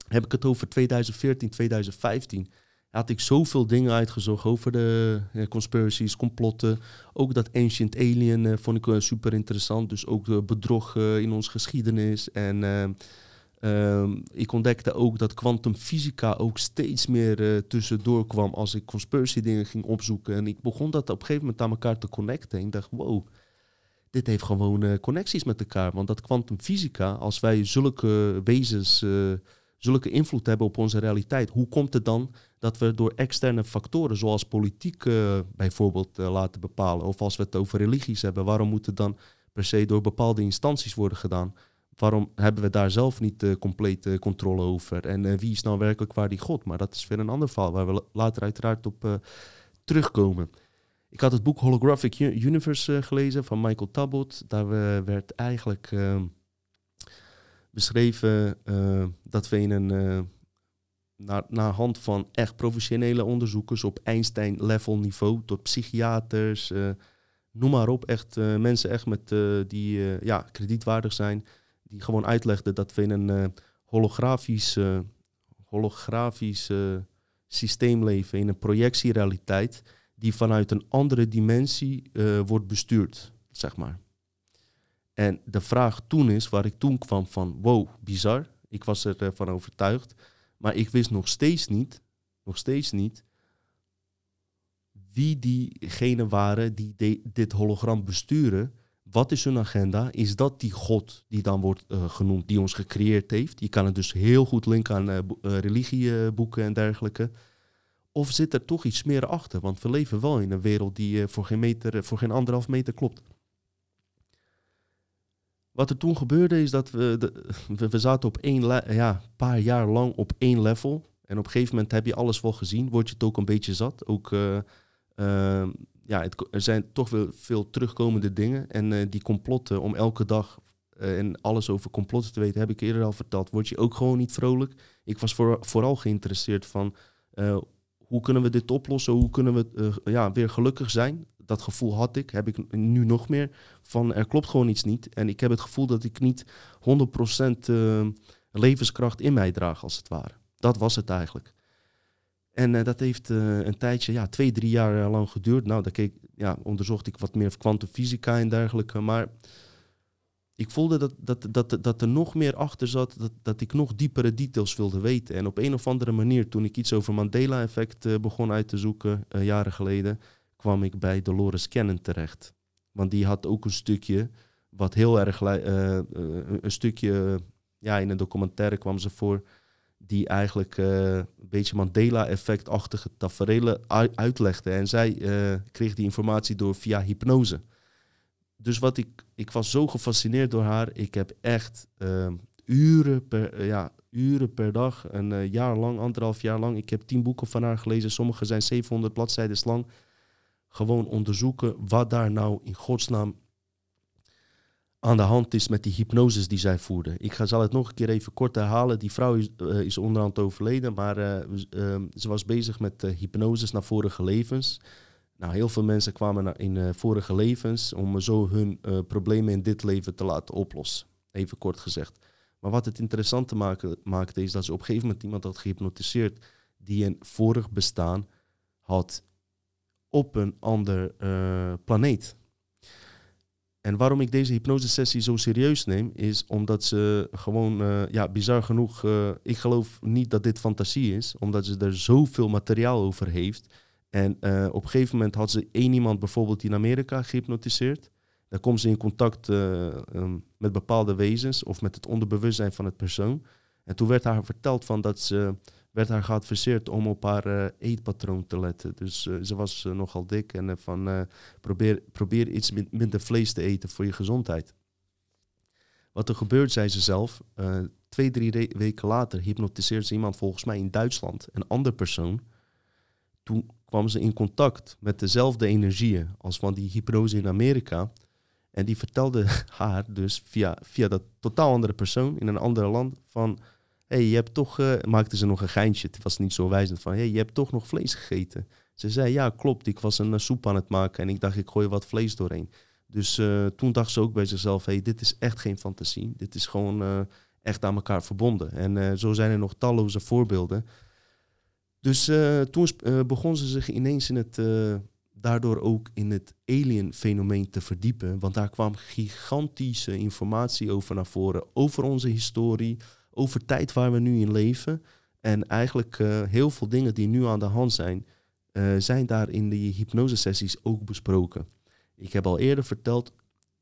heb ik het over 2014, 2015 had ik zoveel dingen uitgezocht over de ja, conspiracies, complotten. Ook dat Ancient Alien uh, vond ik super interessant. Dus ook bedrog uh, in onze geschiedenis. En uh, Um, ik ontdekte ook dat kwantumfysica ook steeds meer uh, tussendoor kwam als ik conspiracy dingen ging opzoeken. En ik begon dat op een gegeven moment aan elkaar te connecten. En ik dacht, wow, dit heeft gewoon uh, connecties met elkaar. Want dat kwantumfysica, als wij zulke wezens, uh, zulke invloed hebben op onze realiteit, hoe komt het dan dat we door externe factoren, zoals politiek bijvoorbeeld, laten bepalen? Of als we het over religies hebben, waarom moet het dan per se door bepaalde instanties worden gedaan? waarom hebben we daar zelf niet de complete controle over? En wie is nou werkelijk waar die God? Maar dat is weer een ander verhaal waar we later uiteraard op terugkomen. Ik had het boek Holographic Universe gelezen van Michael Tabot. Daar werd eigenlijk ehm, beschreven dat we in een naar, naar hand van echt professionele onderzoekers op Einstein-level niveau, tot psychiaters, uh, noem maar op, echt mensen echt met, die ja, kredietwaardig zijn, die gewoon uitlegden dat we in een holografisch, holografisch systeem leven, in een projectierealiteit, die vanuit een andere dimensie wordt bestuurd, zeg maar. En de vraag toen is, waar ik toen kwam van, wow, bizar, ik was ervan overtuigd, maar ik wist nog steeds niet, nog steeds niet, wie diegenen waren die dit hologram besturen. Wat is hun agenda? Is dat die God die dan wordt uh, genoemd, die ons gecreëerd heeft? Je kan het dus heel goed linken aan uh, religieboeken en dergelijke. Of zit er toch iets meer achter? Want we leven wel in een wereld die voor, geen meter, voor geen anderhalf meter klopt. Wat er toen gebeurde is dat we, we, zaten op één, ja, paar jaar lang op één level. En op een gegeven moment heb je alles wel gezien, word je het ook een beetje zat. Ook, uh, uh, ja, er zijn toch wel veel terugkomende dingen. En uh, die complotten om elke dag en alles over complotten te weten, heb ik eerder al verteld, word je ook gewoon niet vrolijk. Ik was voor, vooral geïnteresseerd van hoe kunnen we dit oplossen, hoe kunnen we ja, weer gelukkig zijn dat gevoel had ik, heb ik nu nog meer, van er klopt gewoon iets niet. En ik heb het gevoel dat ik niet 100% uh, levenskracht in mij draag, als het ware. Dat was het eigenlijk. En uh, dat heeft uh, een tijdje, ja, twee, drie jaar lang geduurd. Nou, daar keek, ja, onderzocht ik wat meer kwantumfysica en dergelijke. Maar ik voelde dat, dat, dat, dat er nog meer achter zat, dat, dat ik nog diepere details wilde weten. En op een of andere manier, toen ik iets over Mandela-effect begon uit te zoeken, jaren geleden, kwam ik bij Dolores Cannon terecht. Want die had ook een stukje wat heel erg uh, een stukje ja, in een documentaire kwam ze voor die eigenlijk uh, een beetje Mandela-effectachtige tafereelen uitlegde. En zij kreeg die informatie door via hypnose. Dus wat ik, ik was zo gefascineerd door haar. Ik heb echt uren, per, ja, uren per dag, een jaar lang, anderhalf jaar lang. Ik heb tien boeken van haar gelezen. Sommige zijn 700 bladzijden lang gewoon onderzoeken wat daar nou in godsnaam aan de hand is met die hypnoses die zij voerde. Ik ga, zal het nog een keer even kort herhalen. Die vrouw is, uh, is onderhand overleden, maar uh, uh, ze was bezig met hypnoses naar vorige levens. Nou, heel veel mensen kwamen naar, in vorige levens om zo hun problemen in dit leven te laten oplossen. Even kort gezegd. Maar wat het interessant te maken, maakte is dat ze op een gegeven moment iemand had gehypnotiseerd die een vorig bestaan had op een ander uh, planeet. En waarom ik deze hypnosesessie zo serieus neem, is omdat ze gewoon, uh, ja, bizar genoeg, uh, ik geloof niet dat dit fantasie is, omdat ze er zoveel materiaal over heeft. En op een gegeven moment had ze één iemand bijvoorbeeld in Amerika gehypnotiseerd. Daar komt ze in contact um, met bepaalde wezens of met het onderbewustzijn van het persoon. En toen werd haar verteld van dat ze werd haar geadviseerd om op haar uh, eetpatroon te letten. Dus uh, ze was uh, nogal dik en van probeer, probeer iets minder vlees te eten voor je gezondheid. Wat er gebeurt, zei ze zelf, twee, drie weken later hypnotiseerde ze iemand volgens mij in Duitsland, een ander persoon. Toen kwam ze in contact met dezelfde energieën als van die hypnose in Amerika. En die vertelde haar dus via, via dat totaal andere persoon in een ander land van hey, je hebt toch, uh, maakte ze nog een geintje, het was niet zo wijzend van, hey, je hebt toch nog vlees gegeten. Ze zei, ja, klopt, ik was een uh, soep aan het maken en ik dacht, ik gooi wat vlees doorheen. Dus uh, toen dacht ze ook bij zichzelf, hey, dit is echt geen fantasie, dit is gewoon echt aan elkaar verbonden. En zo zijn er nog talloze voorbeelden. Dus toen begon ze zich ineens in het, daardoor ook in het alien-fenomeen te verdiepen, want daar kwam gigantische informatie over naar voren, over onze historie, over tijd waar we nu in leven. En eigenlijk uh, heel veel dingen die nu aan de hand zijn, uh, zijn daar in die hypnosesessies ook besproken. Ik heb al eerder verteld,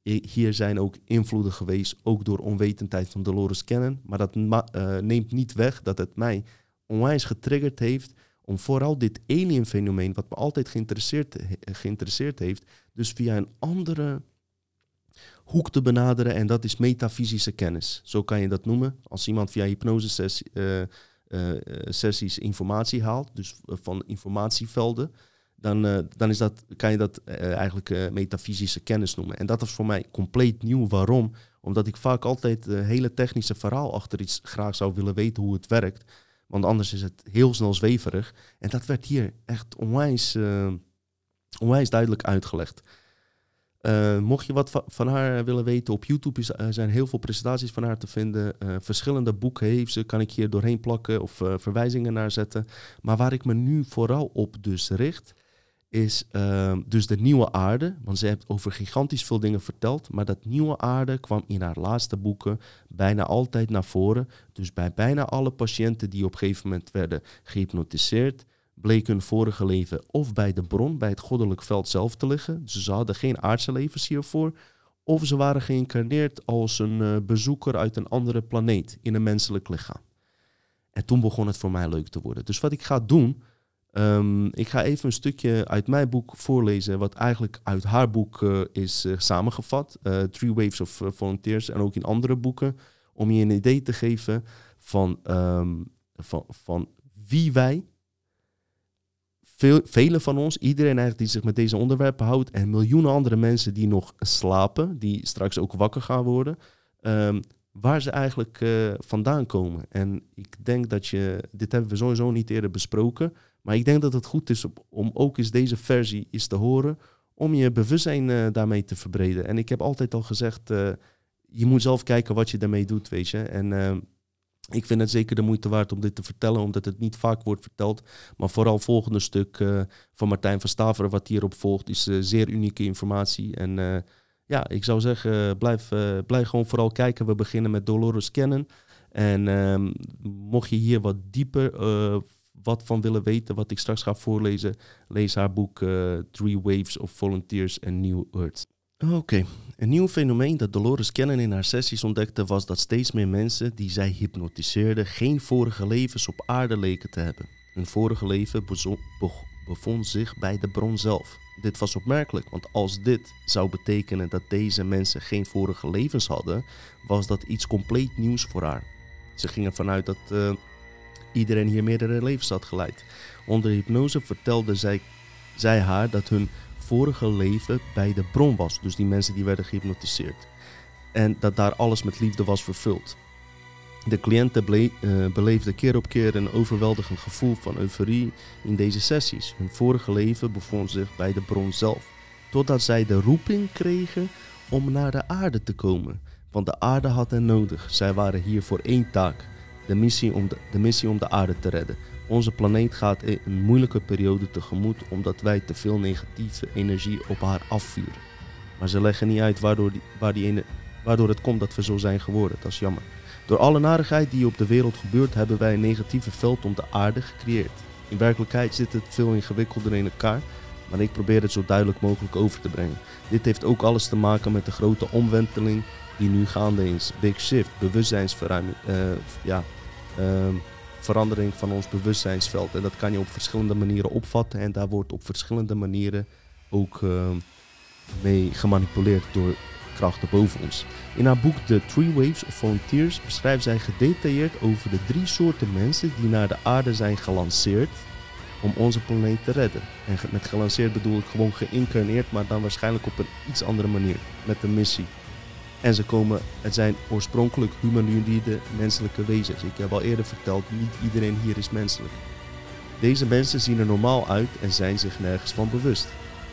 hier zijn ook invloeden geweest, ook door onwetendheid van Dolores Cannon. Maar dat uh, neemt niet weg dat het mij onwijs getriggerd heeft om vooral dit alien-fenomeen, wat me altijd geïnteresseerd, geïnteresseerd heeft, dus via een andere hoek te benaderen en dat is metafysische kennis. Zo kan je dat noemen. Als iemand via hypnose uh, sessies informatie haalt, dus van informatievelden, dan, dan is dat, kan je dat eigenlijk metafysische kennis noemen. En dat is voor mij compleet nieuw. Waarom? Omdat ik vaak altijd hele technische verhaal achter iets graag zou willen weten hoe het werkt. Want anders is het heel snel zweverig. En dat werd hier echt onwijs, onwijs duidelijk uitgelegd. Uh, mocht je wat van haar willen weten, op YouTube is, uh, zijn heel veel presentaties van haar te vinden. Uh, verschillende boeken heeft ze, kan ik hier doorheen plakken of verwijzingen naar zetten. Maar waar ik me nu vooral op dus richt, is ehm, dus de nieuwe aarde. Want ze heeft over gigantisch veel dingen verteld. Maar dat nieuwe aarde kwam in haar laatste boeken bijna altijd naar voren. Dus bij bijna alle patiënten die op een gegeven moment werden gehypnotiseerd, bleek hun vorige leven of bij de bron, bij het goddelijk veld zelf te liggen. Ze hadden geen aardse levens hiervoor. Of ze waren geïncarneerd als een uh, bezoeker uit een andere planeet in een menselijk lichaam. En toen begon het voor mij leuk te worden. Dus wat ik ga doen, um, ik ga even een stukje uit mijn boek voorlezen, wat eigenlijk uit haar boek uh, is uh, samengevat. Three Waves of Volunteers en ook in andere boeken. Om je een idee te geven van, um, van, van wie wij veel, velen van ons, iedereen eigenlijk die zich met deze onderwerpen houdt en miljoenen andere mensen die nog slapen, die straks ook wakker gaan worden, um, waar ze eigenlijk uh, vandaan komen. En ik denk dat je, dit hebben we sowieso niet eerder besproken, maar ik denk dat het goed is om ook eens deze versie eens te horen, om je bewustzijn uh, daarmee te verbreden. En ik heb altijd al gezegd, uh, je moet zelf kijken wat je daarmee doet, weet je. En ehm, ik vind het zeker de moeite waard om dit te vertellen, omdat het niet vaak wordt verteld. Maar vooral het volgende stuk uh, van Martijn van Staveren, wat hierop volgt, is uh, zeer unieke informatie. En uh, ja, ik zou zeggen, blijf, blijf gewoon vooral kijken. We beginnen met Dolores Kennen. En ehm, mocht je hier wat dieper wat van willen weten, wat ik straks ga voorlezen, lees haar boek Three Waves of Volunteers and New Earth. Oké, een nieuw fenomeen dat Dolores Cannon in haar sessies ontdekte was dat steeds meer mensen die zij hypnotiseerde geen vorige levens op aarde leken te hebben. Hun vorige leven bevond zich bij de bron zelf. Dit was opmerkelijk, want als dit zou betekenen dat deze mensen geen vorige levens hadden, was dat iets compleet nieuws voor haar. Ze gingen vanuit dat uh, iedereen hier meerdere levens had geleid. Onder hypnose vertelde zij, zij haar dat hun vorige leven bij de bron was. Dus die mensen die werden gehypnotiseerd. En dat daar alles met liefde was vervuld. De cliënten ble- uh, beleefden keer op keer een overweldigend gevoel van euforie in deze sessies. Hun vorige leven bevond zich bij de bron zelf. Totdat zij de roeping kregen om naar de aarde te komen. Want de aarde had hen nodig. Zij waren hier voor één taak: de missie om de, missie om de aarde te redden. Onze planeet gaat een moeilijke periode tegemoet omdat wij te veel negatieve energie op haar afvuren. Maar ze leggen niet uit waardoor, die, waar die waardoor het komt dat we zo zijn geworden. Dat is jammer. Door alle narigheid die op de wereld gebeurt, hebben wij een negatieve veld om de aarde gecreëerd. In werkelijkheid zit het veel ingewikkelder in elkaar, maar ik probeer het zo duidelijk mogelijk over te brengen. Dit heeft ook alles te maken met de grote omwenteling die nu gaande is. Big shift, bewustzijnsverruiming. Uh, ja, uh, verandering van ons bewustzijnsveld. En dat kan je op verschillende manieren opvatten. En daar wordt op verschillende manieren ook uh, mee gemanipuleerd door krachten boven ons. In haar boek The Three Waves of Volunteers beschrijft zij gedetailleerd over de drie soorten mensen die naar de aarde zijn gelanceerd om onze planeet te redden. En met gelanceerd bedoel ik gewoon geïncarneerd, maar dan waarschijnlijk op een iets andere manier, met een missie. En ze komen, het zijn oorspronkelijk humanoïde menselijke wezens. Ik heb al eerder verteld, niet iedereen hier is menselijk. Deze mensen zien er normaal uit en zijn zich nergens van bewust.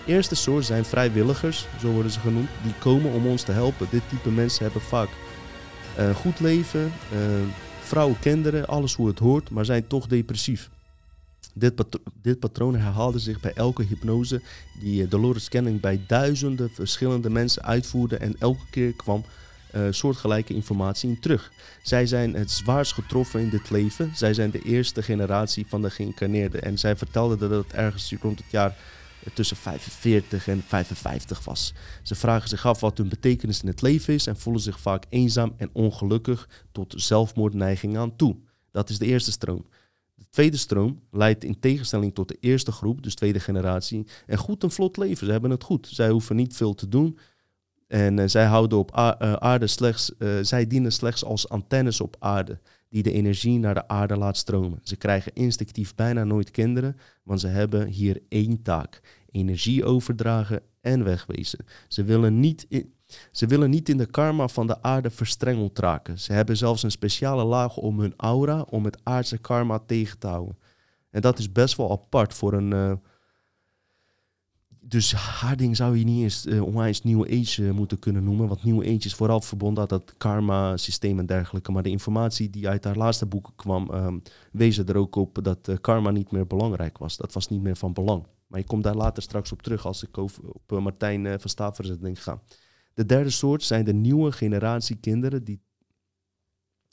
Eerste soort zijn vrijwilligers, zo worden ze genoemd, die komen om ons te helpen. Dit type mensen hebben vaak een goed leven, uh, vrouwen, kinderen, alles hoe het hoort, maar zijn toch depressief. Dit, dit, patroon herhaalde zich bij elke hypnose die eh, Dolores Canning bij duizenden verschillende mensen uitvoerde en elke keer kwam uh, soortgelijke informatie in terug. Zij zijn het zwaarst getroffen in dit leven. Zij zijn de eerste generatie van de geïncarneerden. En zij vertelde dat het ergens rond het jaar eh, tussen 45 en 55 was. Ze vragen zich af wat hun betekenis in het leven is en voelen zich vaak eenzaam en ongelukkig tot zelfmoordneiging aan toe. Dat is de eerste stroom. De tweede stroom leidt in tegenstelling tot de eerste groep, dus tweede generatie, een goed en vlot leven. Ze hebben het goed. Zij hoeven niet veel te doen. En zij houden op aarde slechts, zij dienen slechts als antennes op aarde die de energie naar de aarde laat stromen. Ze krijgen instinctief bijna nooit kinderen, want ze hebben hier één taak: energie overdragen en wegwezen. Ze willen niet in, ze willen niet in de karma van de aarde verstrengeld raken. Ze hebben zelfs een speciale laag om hun aura om het aardse karma tegen te houden. En dat is best wel apart voor een, uh, dus haar ding zou je niet eens uh, onwijs New Age uh, moeten kunnen noemen. Want New Age is vooral verbonden aan dat karma-systeem en dergelijke. Maar de informatie die uit haar laatste boeken kwam, um, wees er ook op dat karma niet meer belangrijk was. Dat was niet meer van belang. Maar ik kom daar later straks op terug als ik op Martijn van Staverzetting ga. De derde soort zijn de nieuwe generatie kinderen die,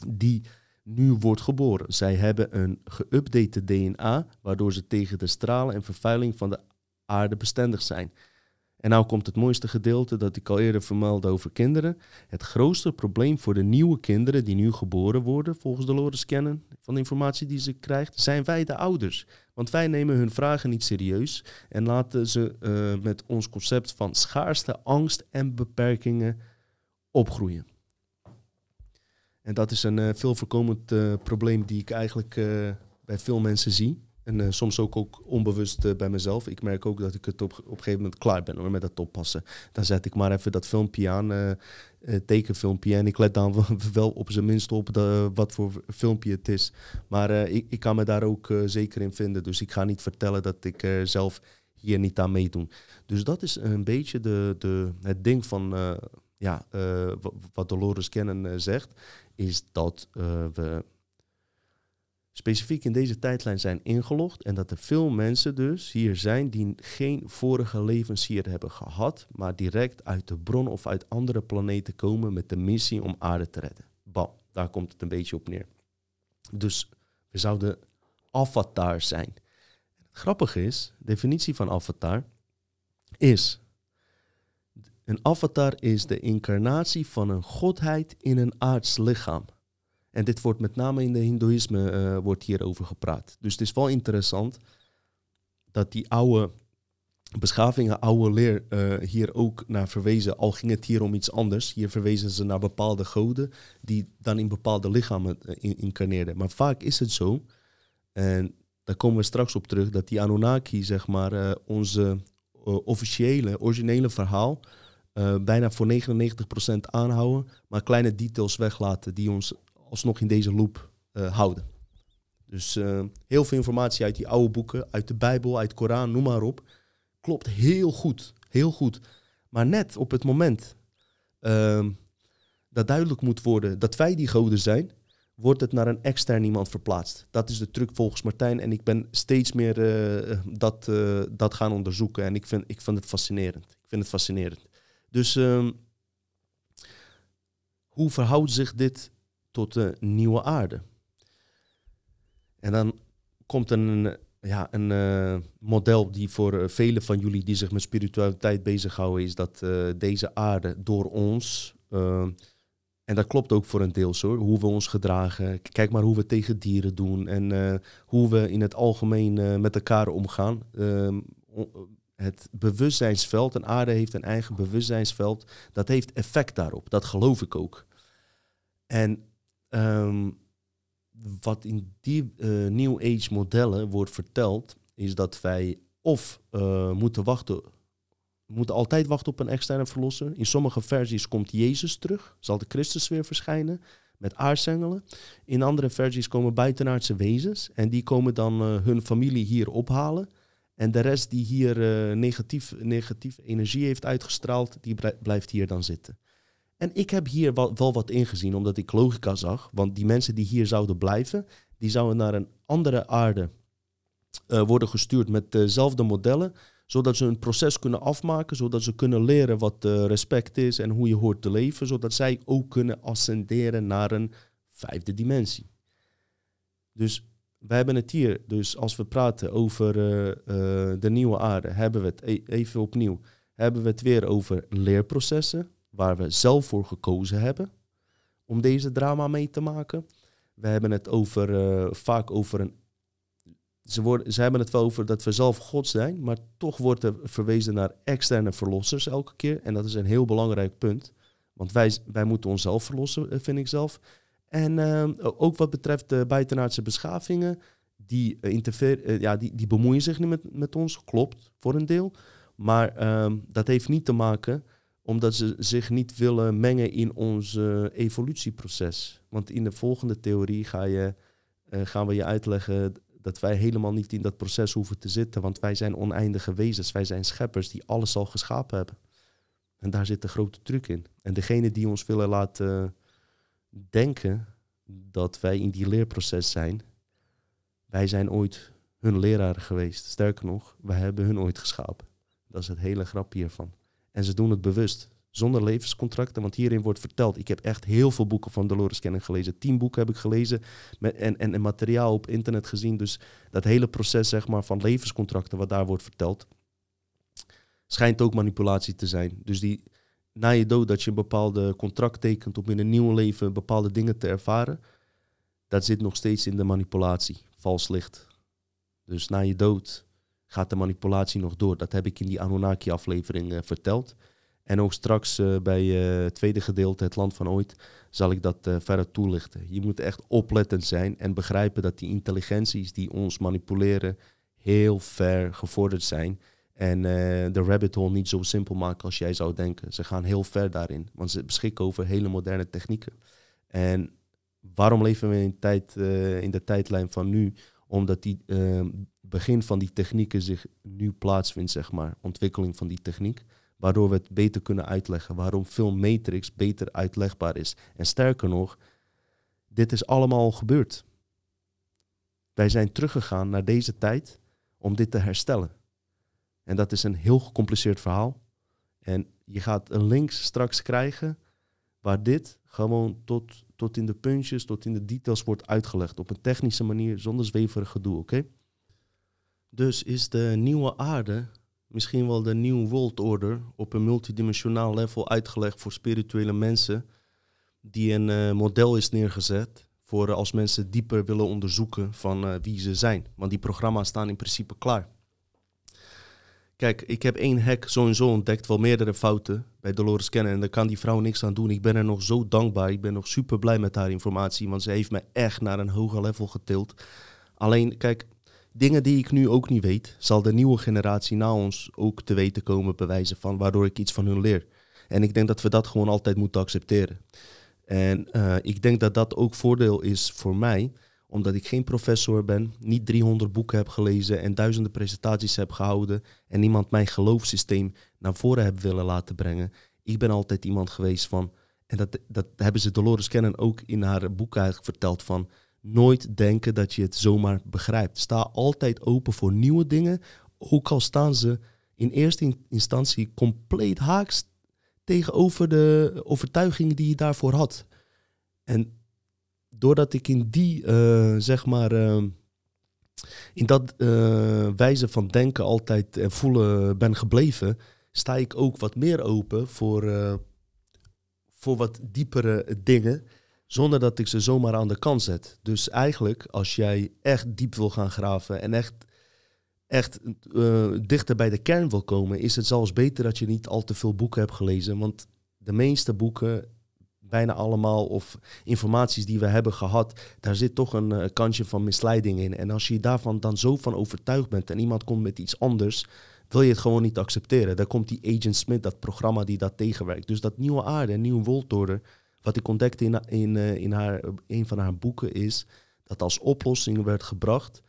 die nu wordt geboren. Zij hebben een geüpdate DNA, waardoor ze tegen de stralen en vervuiling van de aarde bestendig zijn. En nou komt het mooiste gedeelte dat ik al eerder vermeldde over kinderen. Het grootste probleem voor de nieuwe kinderen die nu geboren worden, volgens Dolores kennen van de informatie die ze krijgt, zijn wij de ouders. Want wij nemen hun vragen niet serieus en laten ze uh, met ons concept van schaarste, angst en beperkingen opgroeien. En dat is een uh, veel voorkomend uh, probleem die ik eigenlijk bij veel mensen zie. En uh, soms ook, ook onbewust uh, bij mezelf. Ik merk ook dat ik het op, op een gegeven moment klaar ben hoor, met dat oppassen. Dan zet ik maar even dat filmpje aan, uh, tekenfilmpje. En ik let dan wel op zijn minst op de, wat voor filmpje het is. Maar ik, ik kan me daar ook zeker in vinden. Dus ik ga niet vertellen dat ik zelf hier niet aan meedoen. Dus dat is een beetje de, de, het ding van ja, wat Dolores Kennen zegt. Is dat we specifiek in deze tijdlijn zijn ingelogd en dat er veel mensen dus hier zijn die geen vorige levens hier hebben gehad, maar direct uit de bron of uit andere planeten komen met de missie om aarde te redden. Bam, daar komt het een beetje op neer. Dus we zouden avatar zijn. Het grappige is, de definitie van avatar is een avatar is de incarnatie van een godheid in een aards lichaam. En dit wordt met name in de Hindoeïsme uh, wordt hierover gepraat. Dus het is wel interessant dat die oude beschavingen, oude leer uh, hier ook naar verwezen. Al ging het hier om iets anders. Hier verwezen ze naar bepaalde goden die dan in bepaalde lichamen uh, incarneerden. Maar vaak is het zo, en daar komen we straks op terug, dat die Anunnaki, zeg maar, onze officiële, originele verhaal bijna voor 99% aanhouden, maar kleine details weglaten die ons alsnog in deze loop uh, houden. Dus uh, heel veel informatie uit die oude boeken, uit de Bijbel, uit de Koran, noem maar op. Klopt heel goed, heel goed. Maar net op het moment uh, dat duidelijk moet worden dat wij die goden zijn, wordt het naar een extern iemand verplaatst. Dat is de truc volgens Martijn. En ik ben steeds meer uh, dat, dat gaan onderzoeken. En ik vind, ik vind het fascinerend. Ik vind het fascinerend. Dus uh, hoe verhoudt zich dit tot de nieuwe aarde. En dan komt een, ja, een uh, model die voor uh, velen van jullie die zich met spiritualiteit bezighouden, is dat uh, deze aarde door ons, en dat klopt ook voor een deel hoor, hoe we ons gedragen. Kijk maar hoe we tegen dieren doen en hoe we in het algemeen met elkaar omgaan. Ehm, het bewustzijnsveld, een aarde heeft een eigen bewustzijnsveld, dat heeft effect daarop. Dat geloof ik ook. En Um, wat in die uh, New Age modellen wordt verteld, is dat wij of uh, moeten wachten, moeten altijd wachten op een externe verlosser. In sommige versies komt Jezus terug, zal de Christus weer verschijnen met aartsengelen. In andere versies komen buitenaardse wezens en die komen dan uh, hun familie hier ophalen. En de rest die hier negatief, negatief energie heeft uitgestraald, die blijft hier dan zitten. En ik heb hier wel, wat ingezien, omdat ik logica zag. Want die mensen die hier zouden blijven, die zouden naar een andere aarde uh, worden gestuurd met dezelfde modellen. Zodat ze een proces kunnen afmaken, zodat ze kunnen leren wat uh, respect is en hoe je hoort te leven. Zodat zij ook kunnen ascenderen naar een vijfde dimensie. Dus we hebben het hier, dus als we praten over uh, de nieuwe aarde, hebben we het e even opnieuw, hebben we het weer over leerprocessen, waar we zelf voor gekozen hebben om deze drama mee te maken. We hebben het over, uh, vaak over een ze, worden, ze hebben het wel over dat we zelf God zijn, maar toch wordt er verwezen naar externe verlossers elke keer. En dat is een heel belangrijk punt. Want wij, wij moeten onszelf verlossen, eh, vind ik zelf. En uh, ook wat betreft de buitenaardse beschavingen, die, uh, ja, die, die bemoeien zich niet met, met ons, klopt, voor een deel. Maar uh, dat heeft niet te maken omdat ze zich niet willen mengen in ons evolutieproces. Want in de volgende theorie je, gaan we je uitleggen dat wij helemaal niet in dat proces hoeven te zitten. Want wij zijn oneindige wezens, wij zijn scheppers die alles al geschapen hebben. En daar zit de grote truc in. En degene die ons willen laten denken dat wij in die leerproces zijn, wij zijn ooit hun leraar geweest. Sterker nog, wij hebben hun ooit geschapen. Dat is het hele grapje hiervan. En ze doen het bewust, zonder levenscontracten. Want hierin wordt verteld, ik heb echt heel veel boeken van Dolores Cannon gelezen. Tien boeken heb ik gelezen met, en, en, en materiaal op internet gezien. Dus dat hele proces zeg maar, van levenscontracten, wat daar wordt verteld, schijnt ook manipulatie te zijn. Dus die, na je dood dat je een bepaalde contract tekent om in een nieuw leven bepaalde dingen te ervaren, dat zit nog steeds in de manipulatie, vals licht. Dus na je dood gaat de manipulatie nog door. Dat heb ik in die Anunnaki-aflevering uh, verteld. En ook straks uh, bij uh, het tweede gedeelte, Het Land van Ooit, zal ik dat verder toelichten. Je moet echt oplettend zijn en begrijpen dat die intelligenties die ons manipuleren heel ver gevorderd zijn. En de rabbit hole niet zo simpel maken als jij zou denken. Ze gaan heel ver daarin, want ze beschikken over hele moderne technieken. En waarom leven we in, tijd, in de tijdlijn van nu? Omdat die begin van die technieken zich nu plaatsvindt, zeg maar. Ontwikkeling van die techniek. Waardoor we het beter kunnen uitleggen. Waarom film Matrix beter uitlegbaar is. En sterker nog, dit is allemaal gebeurd. Wij zijn teruggegaan naar deze tijd om dit te herstellen. En dat is een heel gecompliceerd verhaal. En je gaat een links straks krijgen waar dit gewoon tot, tot in de puntjes, tot in de details wordt uitgelegd. Op een technische manier, zonder zweverig gedoe, oké? Dus is de nieuwe aarde misschien wel de nieuwe world order op een multidimensionaal level uitgelegd voor spirituele mensen, die een uh, model is neergezet voor als mensen dieper willen onderzoeken van uh, wie ze zijn. Want die programma's staan in principe klaar. Kijk, ik heb één hack zo ontdekt, wel meerdere fouten bij Dolores Kennen. En daar kan die vrouw niks aan doen. Ik ben er nog zo dankbaar. Ik ben nog super blij met haar informatie, want ze heeft mij echt naar een hoger level getild. Alleen, kijk, dingen die ik nu ook niet weet, zal de nieuwe generatie na ons ook te weten komen, bewijzen van, waardoor ik iets van hun leer. En ik denk dat we dat gewoon altijd moeten accepteren. En uh, ik denk dat dat ook voordeel is voor mij, omdat ik geen professor ben, niet 300 boeken heb gelezen en duizenden presentaties heb gehouden en niemand mijn geloofssysteem naar voren heb willen laten brengen. Ik ben altijd iemand geweest van, en dat, dat hebben ze Dolores Cannon ook in haar boek eigenlijk verteld van, nooit denken dat je het zomaar begrijpt. Sta altijd open voor nieuwe dingen, ook al staan ze in eerste instantie compleet haaks tegenover de overtuigingen die je daarvoor had. En doordat ik in die, uh, zeg maar, uh, in dat uh, wijze van denken altijd en voelen ben gebleven, sta ik ook wat meer open voor, voor wat diepere dingen zonder dat ik ze zomaar aan de kant zet. Dus eigenlijk, als jij echt diep wil gaan graven en echt, echt uh, dichter bij de kern wil komen, is het zelfs beter dat je niet al te veel boeken hebt gelezen. Want de meeste boeken, bijna allemaal, of informaties die we hebben gehad, daar zit toch een uh, kantje van misleiding in. En als je daarvan dan zo van overtuigd bent en iemand komt met iets anders, wil je het gewoon niet accepteren. Dan komt die Agent Smith, dat programma die dat tegenwerkt. Dus dat nieuwe aarde, nieuwe woltorder wat ik ontdekte in, in, eh, in haar, een van haar boeken is dat als oplossing werd gebracht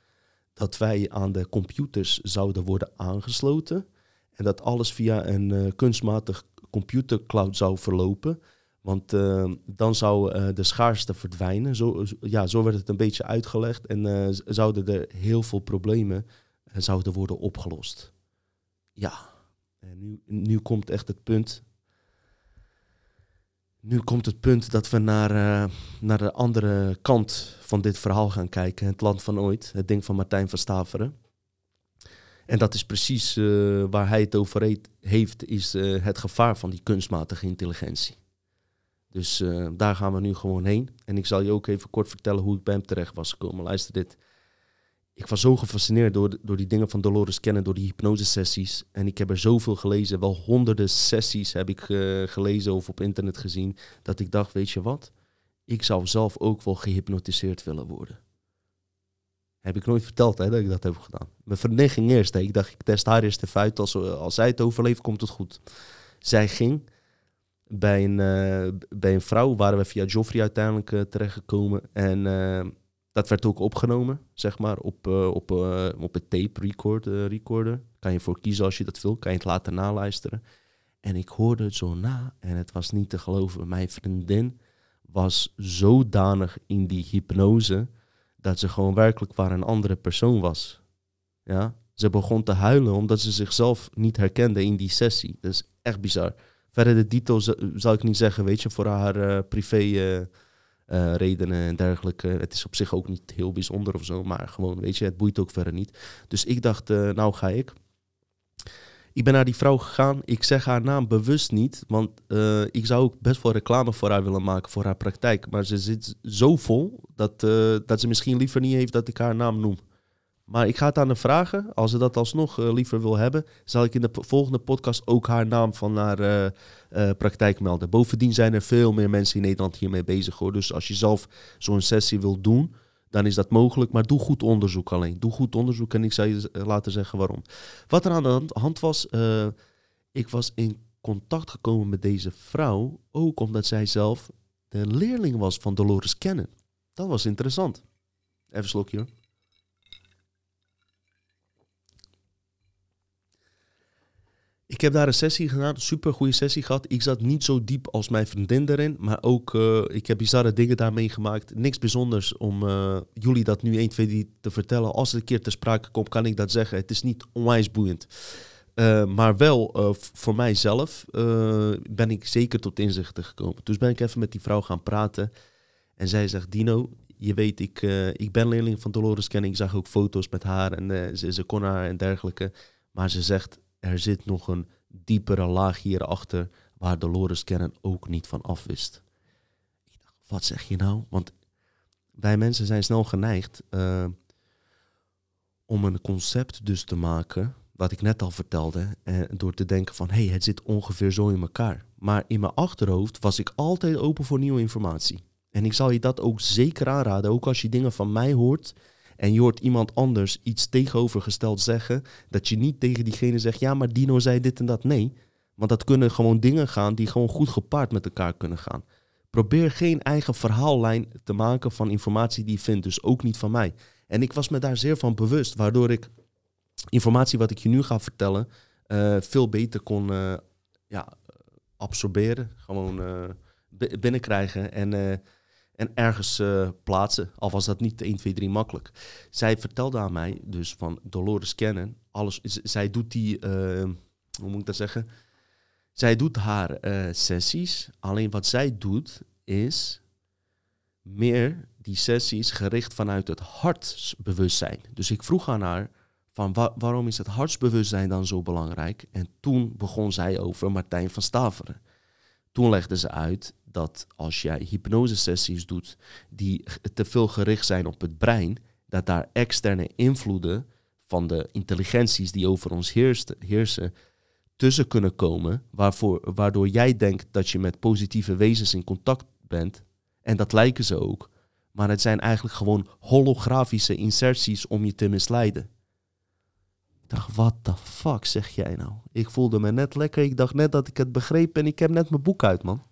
dat wij aan de computers zouden worden aangesloten en dat alles via een uh, kunstmatig computercloud zou verlopen. Want uh, dan zou de schaarste verdwijnen. Zo, ja, zo werd het een beetje uitgelegd. En zouden er heel veel problemen zouden worden opgelost. Ja, en nu, nu komt echt het punt nu komt het punt dat we naar, uh, naar de andere kant van dit verhaal gaan kijken. Het land van ooit, het ding van Martijn van Staveren. En dat is precies uh, waar hij het over heeft, is uh, het gevaar van die kunstmatige intelligentie. Dus daar gaan we nu gewoon heen. En ik zal je ook even kort vertellen hoe ik bij hem terecht was gekomen. Luister dit. Ik was zo gefascineerd door, door die dingen van Dolores Cannon, door die hypnosesessies. En ik heb er zoveel gelezen, wel honderden sessies heb ik eh, gelezen of op internet gezien, dat ik dacht, weet je wat? Ik zou zelf ook wel gehypnotiseerd willen worden. Heb ik nooit verteld hè, dat ik dat heb gedaan. Mijn vriendin ging eerst. Hè. Ik dacht, ik test haar eerst even uit. Als, als zij het overleeft, komt het goed. Zij ging. Bij een, uh, bij een vrouw waren we via Joffrey uiteindelijk uh, terechtgekomen. En dat werd ook opgenomen, zeg maar, op, op, op een tape record, recorder. Kan je voor kiezen als je dat wil. Kan je het laten naluisteren. En ik hoorde het zo na. En het was niet te geloven. Mijn vriendin was zodanig in die hypnose dat ze gewoon werkelijk waar een andere persoon was. Ja? Ze begon te huilen omdat ze zichzelf niet herkende in die sessie. Dat is echt bizar. Verder de details zal ik niet zeggen, weet je, voor haar uh, privé uh, uh, redenen en dergelijke. Het is op zich ook niet heel bijzonder of zo, maar gewoon, weet je, het boeit ook verder niet. Dus ik dacht, nou ga ik. Ik ben naar die vrouw gegaan. Ik zeg haar naam bewust niet, want uh, ik zou ook best wel reclame voor haar willen maken, voor haar praktijk. Maar ze zit zo vol dat, uh, dat ze misschien liever niet heeft dat ik haar naam noem. Maar ik ga het aan haar vragen. Als ze dat alsnog uh, liever wil hebben, zal ik in de volgende podcast ook haar naam van haar praktijk melden. Bovendien zijn er veel meer mensen in Nederland hiermee bezig hoor. Dus als je zelf zo'n sessie wil doen, dan is dat mogelijk. Maar doe goed onderzoek alleen. Doe goed onderzoek en ik zal je laten zeggen waarom. Wat er aan de hand was, ik was in contact gekomen met deze vrouw, ook omdat zij zelf de leerling was van Dolores Cannon. Dat was interessant. Even slokje hoor. Ik heb daar een sessie gedaan, super goede sessie gehad. Ik zat niet zo diep als mijn vriendin erin, maar ook uh, ik heb bizarre dingen daar meegemaakt. Niks bijzonders om uh, jullie dat nu 1, 2, 3 te vertellen. Als het een keer ter sprake komt, kan ik dat zeggen. Het is niet onwijs boeiend. Uh, maar wel voor mijzelf ben ik zeker tot inzichten gekomen. Dus ben ik even met die vrouw gaan praten. En zij zegt, Dino, je weet, ik, ik ben leerling van Dolores Canning. Ik zag ook foto's met haar en ze, ze kon haar en dergelijke. Maar ze zegt, er zit nog een diepere laag hierachter waar Dolores Cannon ook niet van afwist. Ik dacht, wat zeg je nou? Want wij mensen zijn snel geneigd uh, om een concept dus te maken, wat ik net al vertelde, uh, door te denken van, hé, hey, het zit ongeveer zo in elkaar. Maar in mijn achterhoofd was ik altijd open voor nieuwe informatie. En ik zal je dat ook zeker aanraden, ook als je dingen van mij hoort en je hoort iemand anders iets tegenovergesteld zeggen, dat je niet tegen diegene zegt, ja, maar Dino zei dit en dat. Nee, want dat kunnen gewoon dingen gaan die gewoon goed gepaard met elkaar kunnen gaan. Probeer geen eigen verhaallijn te maken van informatie die je vindt, dus ook niet van mij. En ik was me daar zeer van bewust, waardoor ik informatie wat ik je nu ga vertellen uh, veel beter kon uh, ja, absorberen, gewoon uh, binnenkrijgen en en ergens uh, plaatsen. Al was dat niet 1, 2, 3 makkelijk. Zij vertelde aan mij dus van Dolores Cannon. Alles, zij doet die, uh, hoe moet ik dat zeggen? Zij doet haar uh, sessies. Alleen wat zij doet is meer die sessies gericht vanuit het hartsbewustzijn. Dus ik vroeg aan haar van wa waarom is het hartsbewustzijn dan zo belangrijk? En toen begon zij over Martijn van Staveren. Toen legde ze uit dat als jij hypnosesessies doet die te veel gericht zijn op het brein, dat daar externe invloeden van de intelligenties die over ons heerst, heersen tussen kunnen komen, waarvoor, waardoor jij denkt dat je met positieve wezens in contact bent. En dat lijken ze ook. Maar het zijn eigenlijk gewoon holografische inserties om je te misleiden. Ik dacht, wat the fuck zeg jij nou? Ik voelde me net lekker. Ik dacht net dat ik het begreep en ik heb net mijn boek uit, man.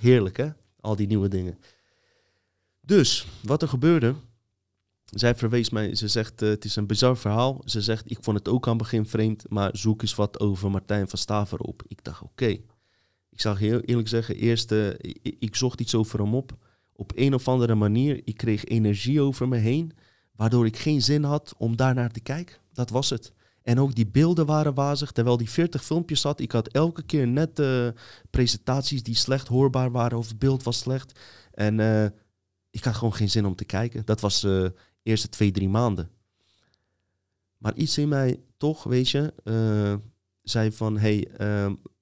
Heerlijk, hè? Al die nieuwe dingen. Dus, wat er gebeurde... Zij verwees mij, ze zegt, uh, het is een bizar verhaal. Ze zegt, ik vond het ook aan het begin vreemd, maar zoek eens wat over Martijn van Staver op. Ik dacht, oké. Ik zal heel eerlijk zeggen, eerst, uh, ik, ik zocht iets over hem op. Op een of andere manier, ik kreeg energie over me heen, waardoor ik geen zin had om daar naar te kijken. Dat was het. En ook die beelden waren wazig. Terwijl die 40 filmpjes had, ik had elke keer net uh, presentaties die slecht hoorbaar waren of het beeld was slecht. En uh, ik had gewoon geen zin om te kijken. Dat was de uh, eerste twee, drie maanden. Maar iets in mij toch, weet je, zei van, hey,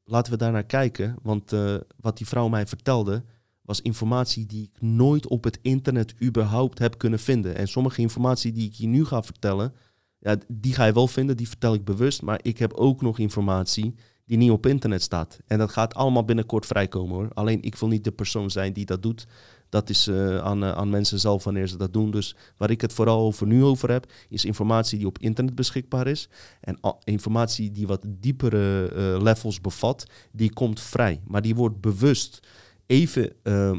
laten we daar naar kijken. Want wat die vrouw mij vertelde, was informatie die ik nooit op het internet überhaupt heb kunnen vinden. En sommige informatie die ik je nu ga vertellen, ja, die ga je wel vinden, die vertel ik bewust. Maar ik heb ook nog informatie die niet op internet staat. En dat gaat allemaal binnenkort vrijkomen hoor. Alleen ik wil niet de persoon zijn die dat doet. Dat is uh, aan, uh, aan mensen zelf wanneer ze dat doen. Dus waar ik het vooral over nu over heb, is informatie die op internet beschikbaar is. En informatie die wat diepere uh, levels bevat, die komt vrij. Maar die wordt bewust even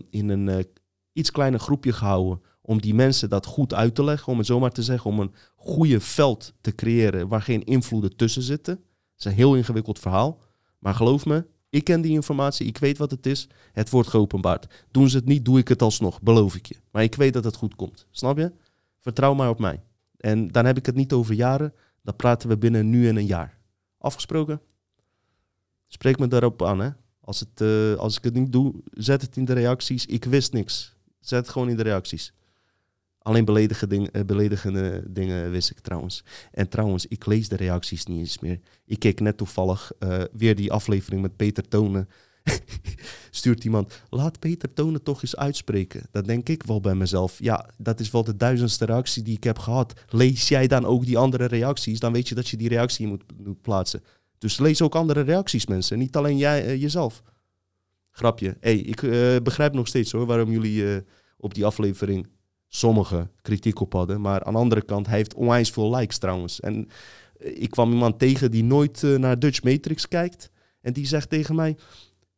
in een iets kleiner groepje gehouden. Om die mensen dat goed uit te leggen, om het zomaar te zeggen, om een goede veld te creëren waar geen invloeden tussen zitten. Het is een heel ingewikkeld verhaal. Maar geloof me, ik ken die informatie, ik weet wat het is. Het wordt geopenbaard. Doen ze het niet, doe ik het alsnog, beloof ik je. Maar ik weet dat het goed komt. Snap je? Vertrouw maar op mij. En dan heb ik het niet over jaren, dan praten we binnen nu en een jaar. Afgesproken? Spreek me daarop aan, hè? Als, het, uh, als ik het niet doe, zet het in de reacties. Ik wist niks. Zet het gewoon in de reacties. Alleen beledigende, uh, beledigende dingen wist ik trouwens. En trouwens, ik lees de reacties niet eens meer. Ik keek net toevallig uh, weer die aflevering met Peter Tonen. Stuurt iemand, laat Peter Tonen toch eens uitspreken. Dat denk ik wel bij mezelf. Ja, dat is wel de duizendste reactie die ik heb gehad. Lees jij dan ook die andere reacties, dan weet je dat je die reactie moet, moet plaatsen. Dus lees ook andere reacties, mensen. Niet alleen jij, uh, jezelf. Grapje. hey, ik begrijp nog steeds hoor waarom jullie op die aflevering sommigen kritiek op hadden. Maar aan de andere kant, hij heeft onwijs veel likes trouwens. En eh, ik kwam iemand tegen die nooit uh, naar Dutch Matrix kijkt. En die zegt tegen mij...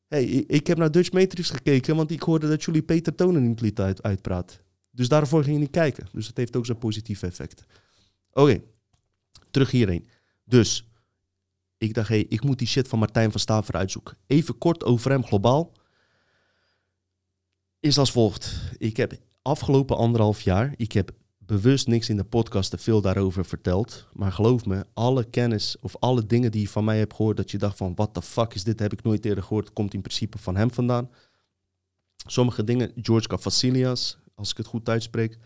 hey, ik heb naar Dutch Matrix gekeken, want ik hoorde dat jullie Peter Tonen niet liet uit, uitpraten. Dus daarvoor ging je niet kijken. Dus het heeft ook zijn positieve effect. Oké, terug hierheen. Dus, ik dacht, hey, ik moet die shit van Martijn van Staver uitzoeken. Even kort over hem globaal. Is als volgt. Ik heb afgelopen anderhalf jaar, ik heb bewust niks in de podcast te veel daarover verteld. Maar geloof me, alle kennis of alle dingen die je van mij hebt gehoord, dat je dacht van, what the fuck is dit, heb ik nooit eerder gehoord, komt in principe van hem vandaan. Sommige dingen, George Cafasilias, als ik het goed uitspreek,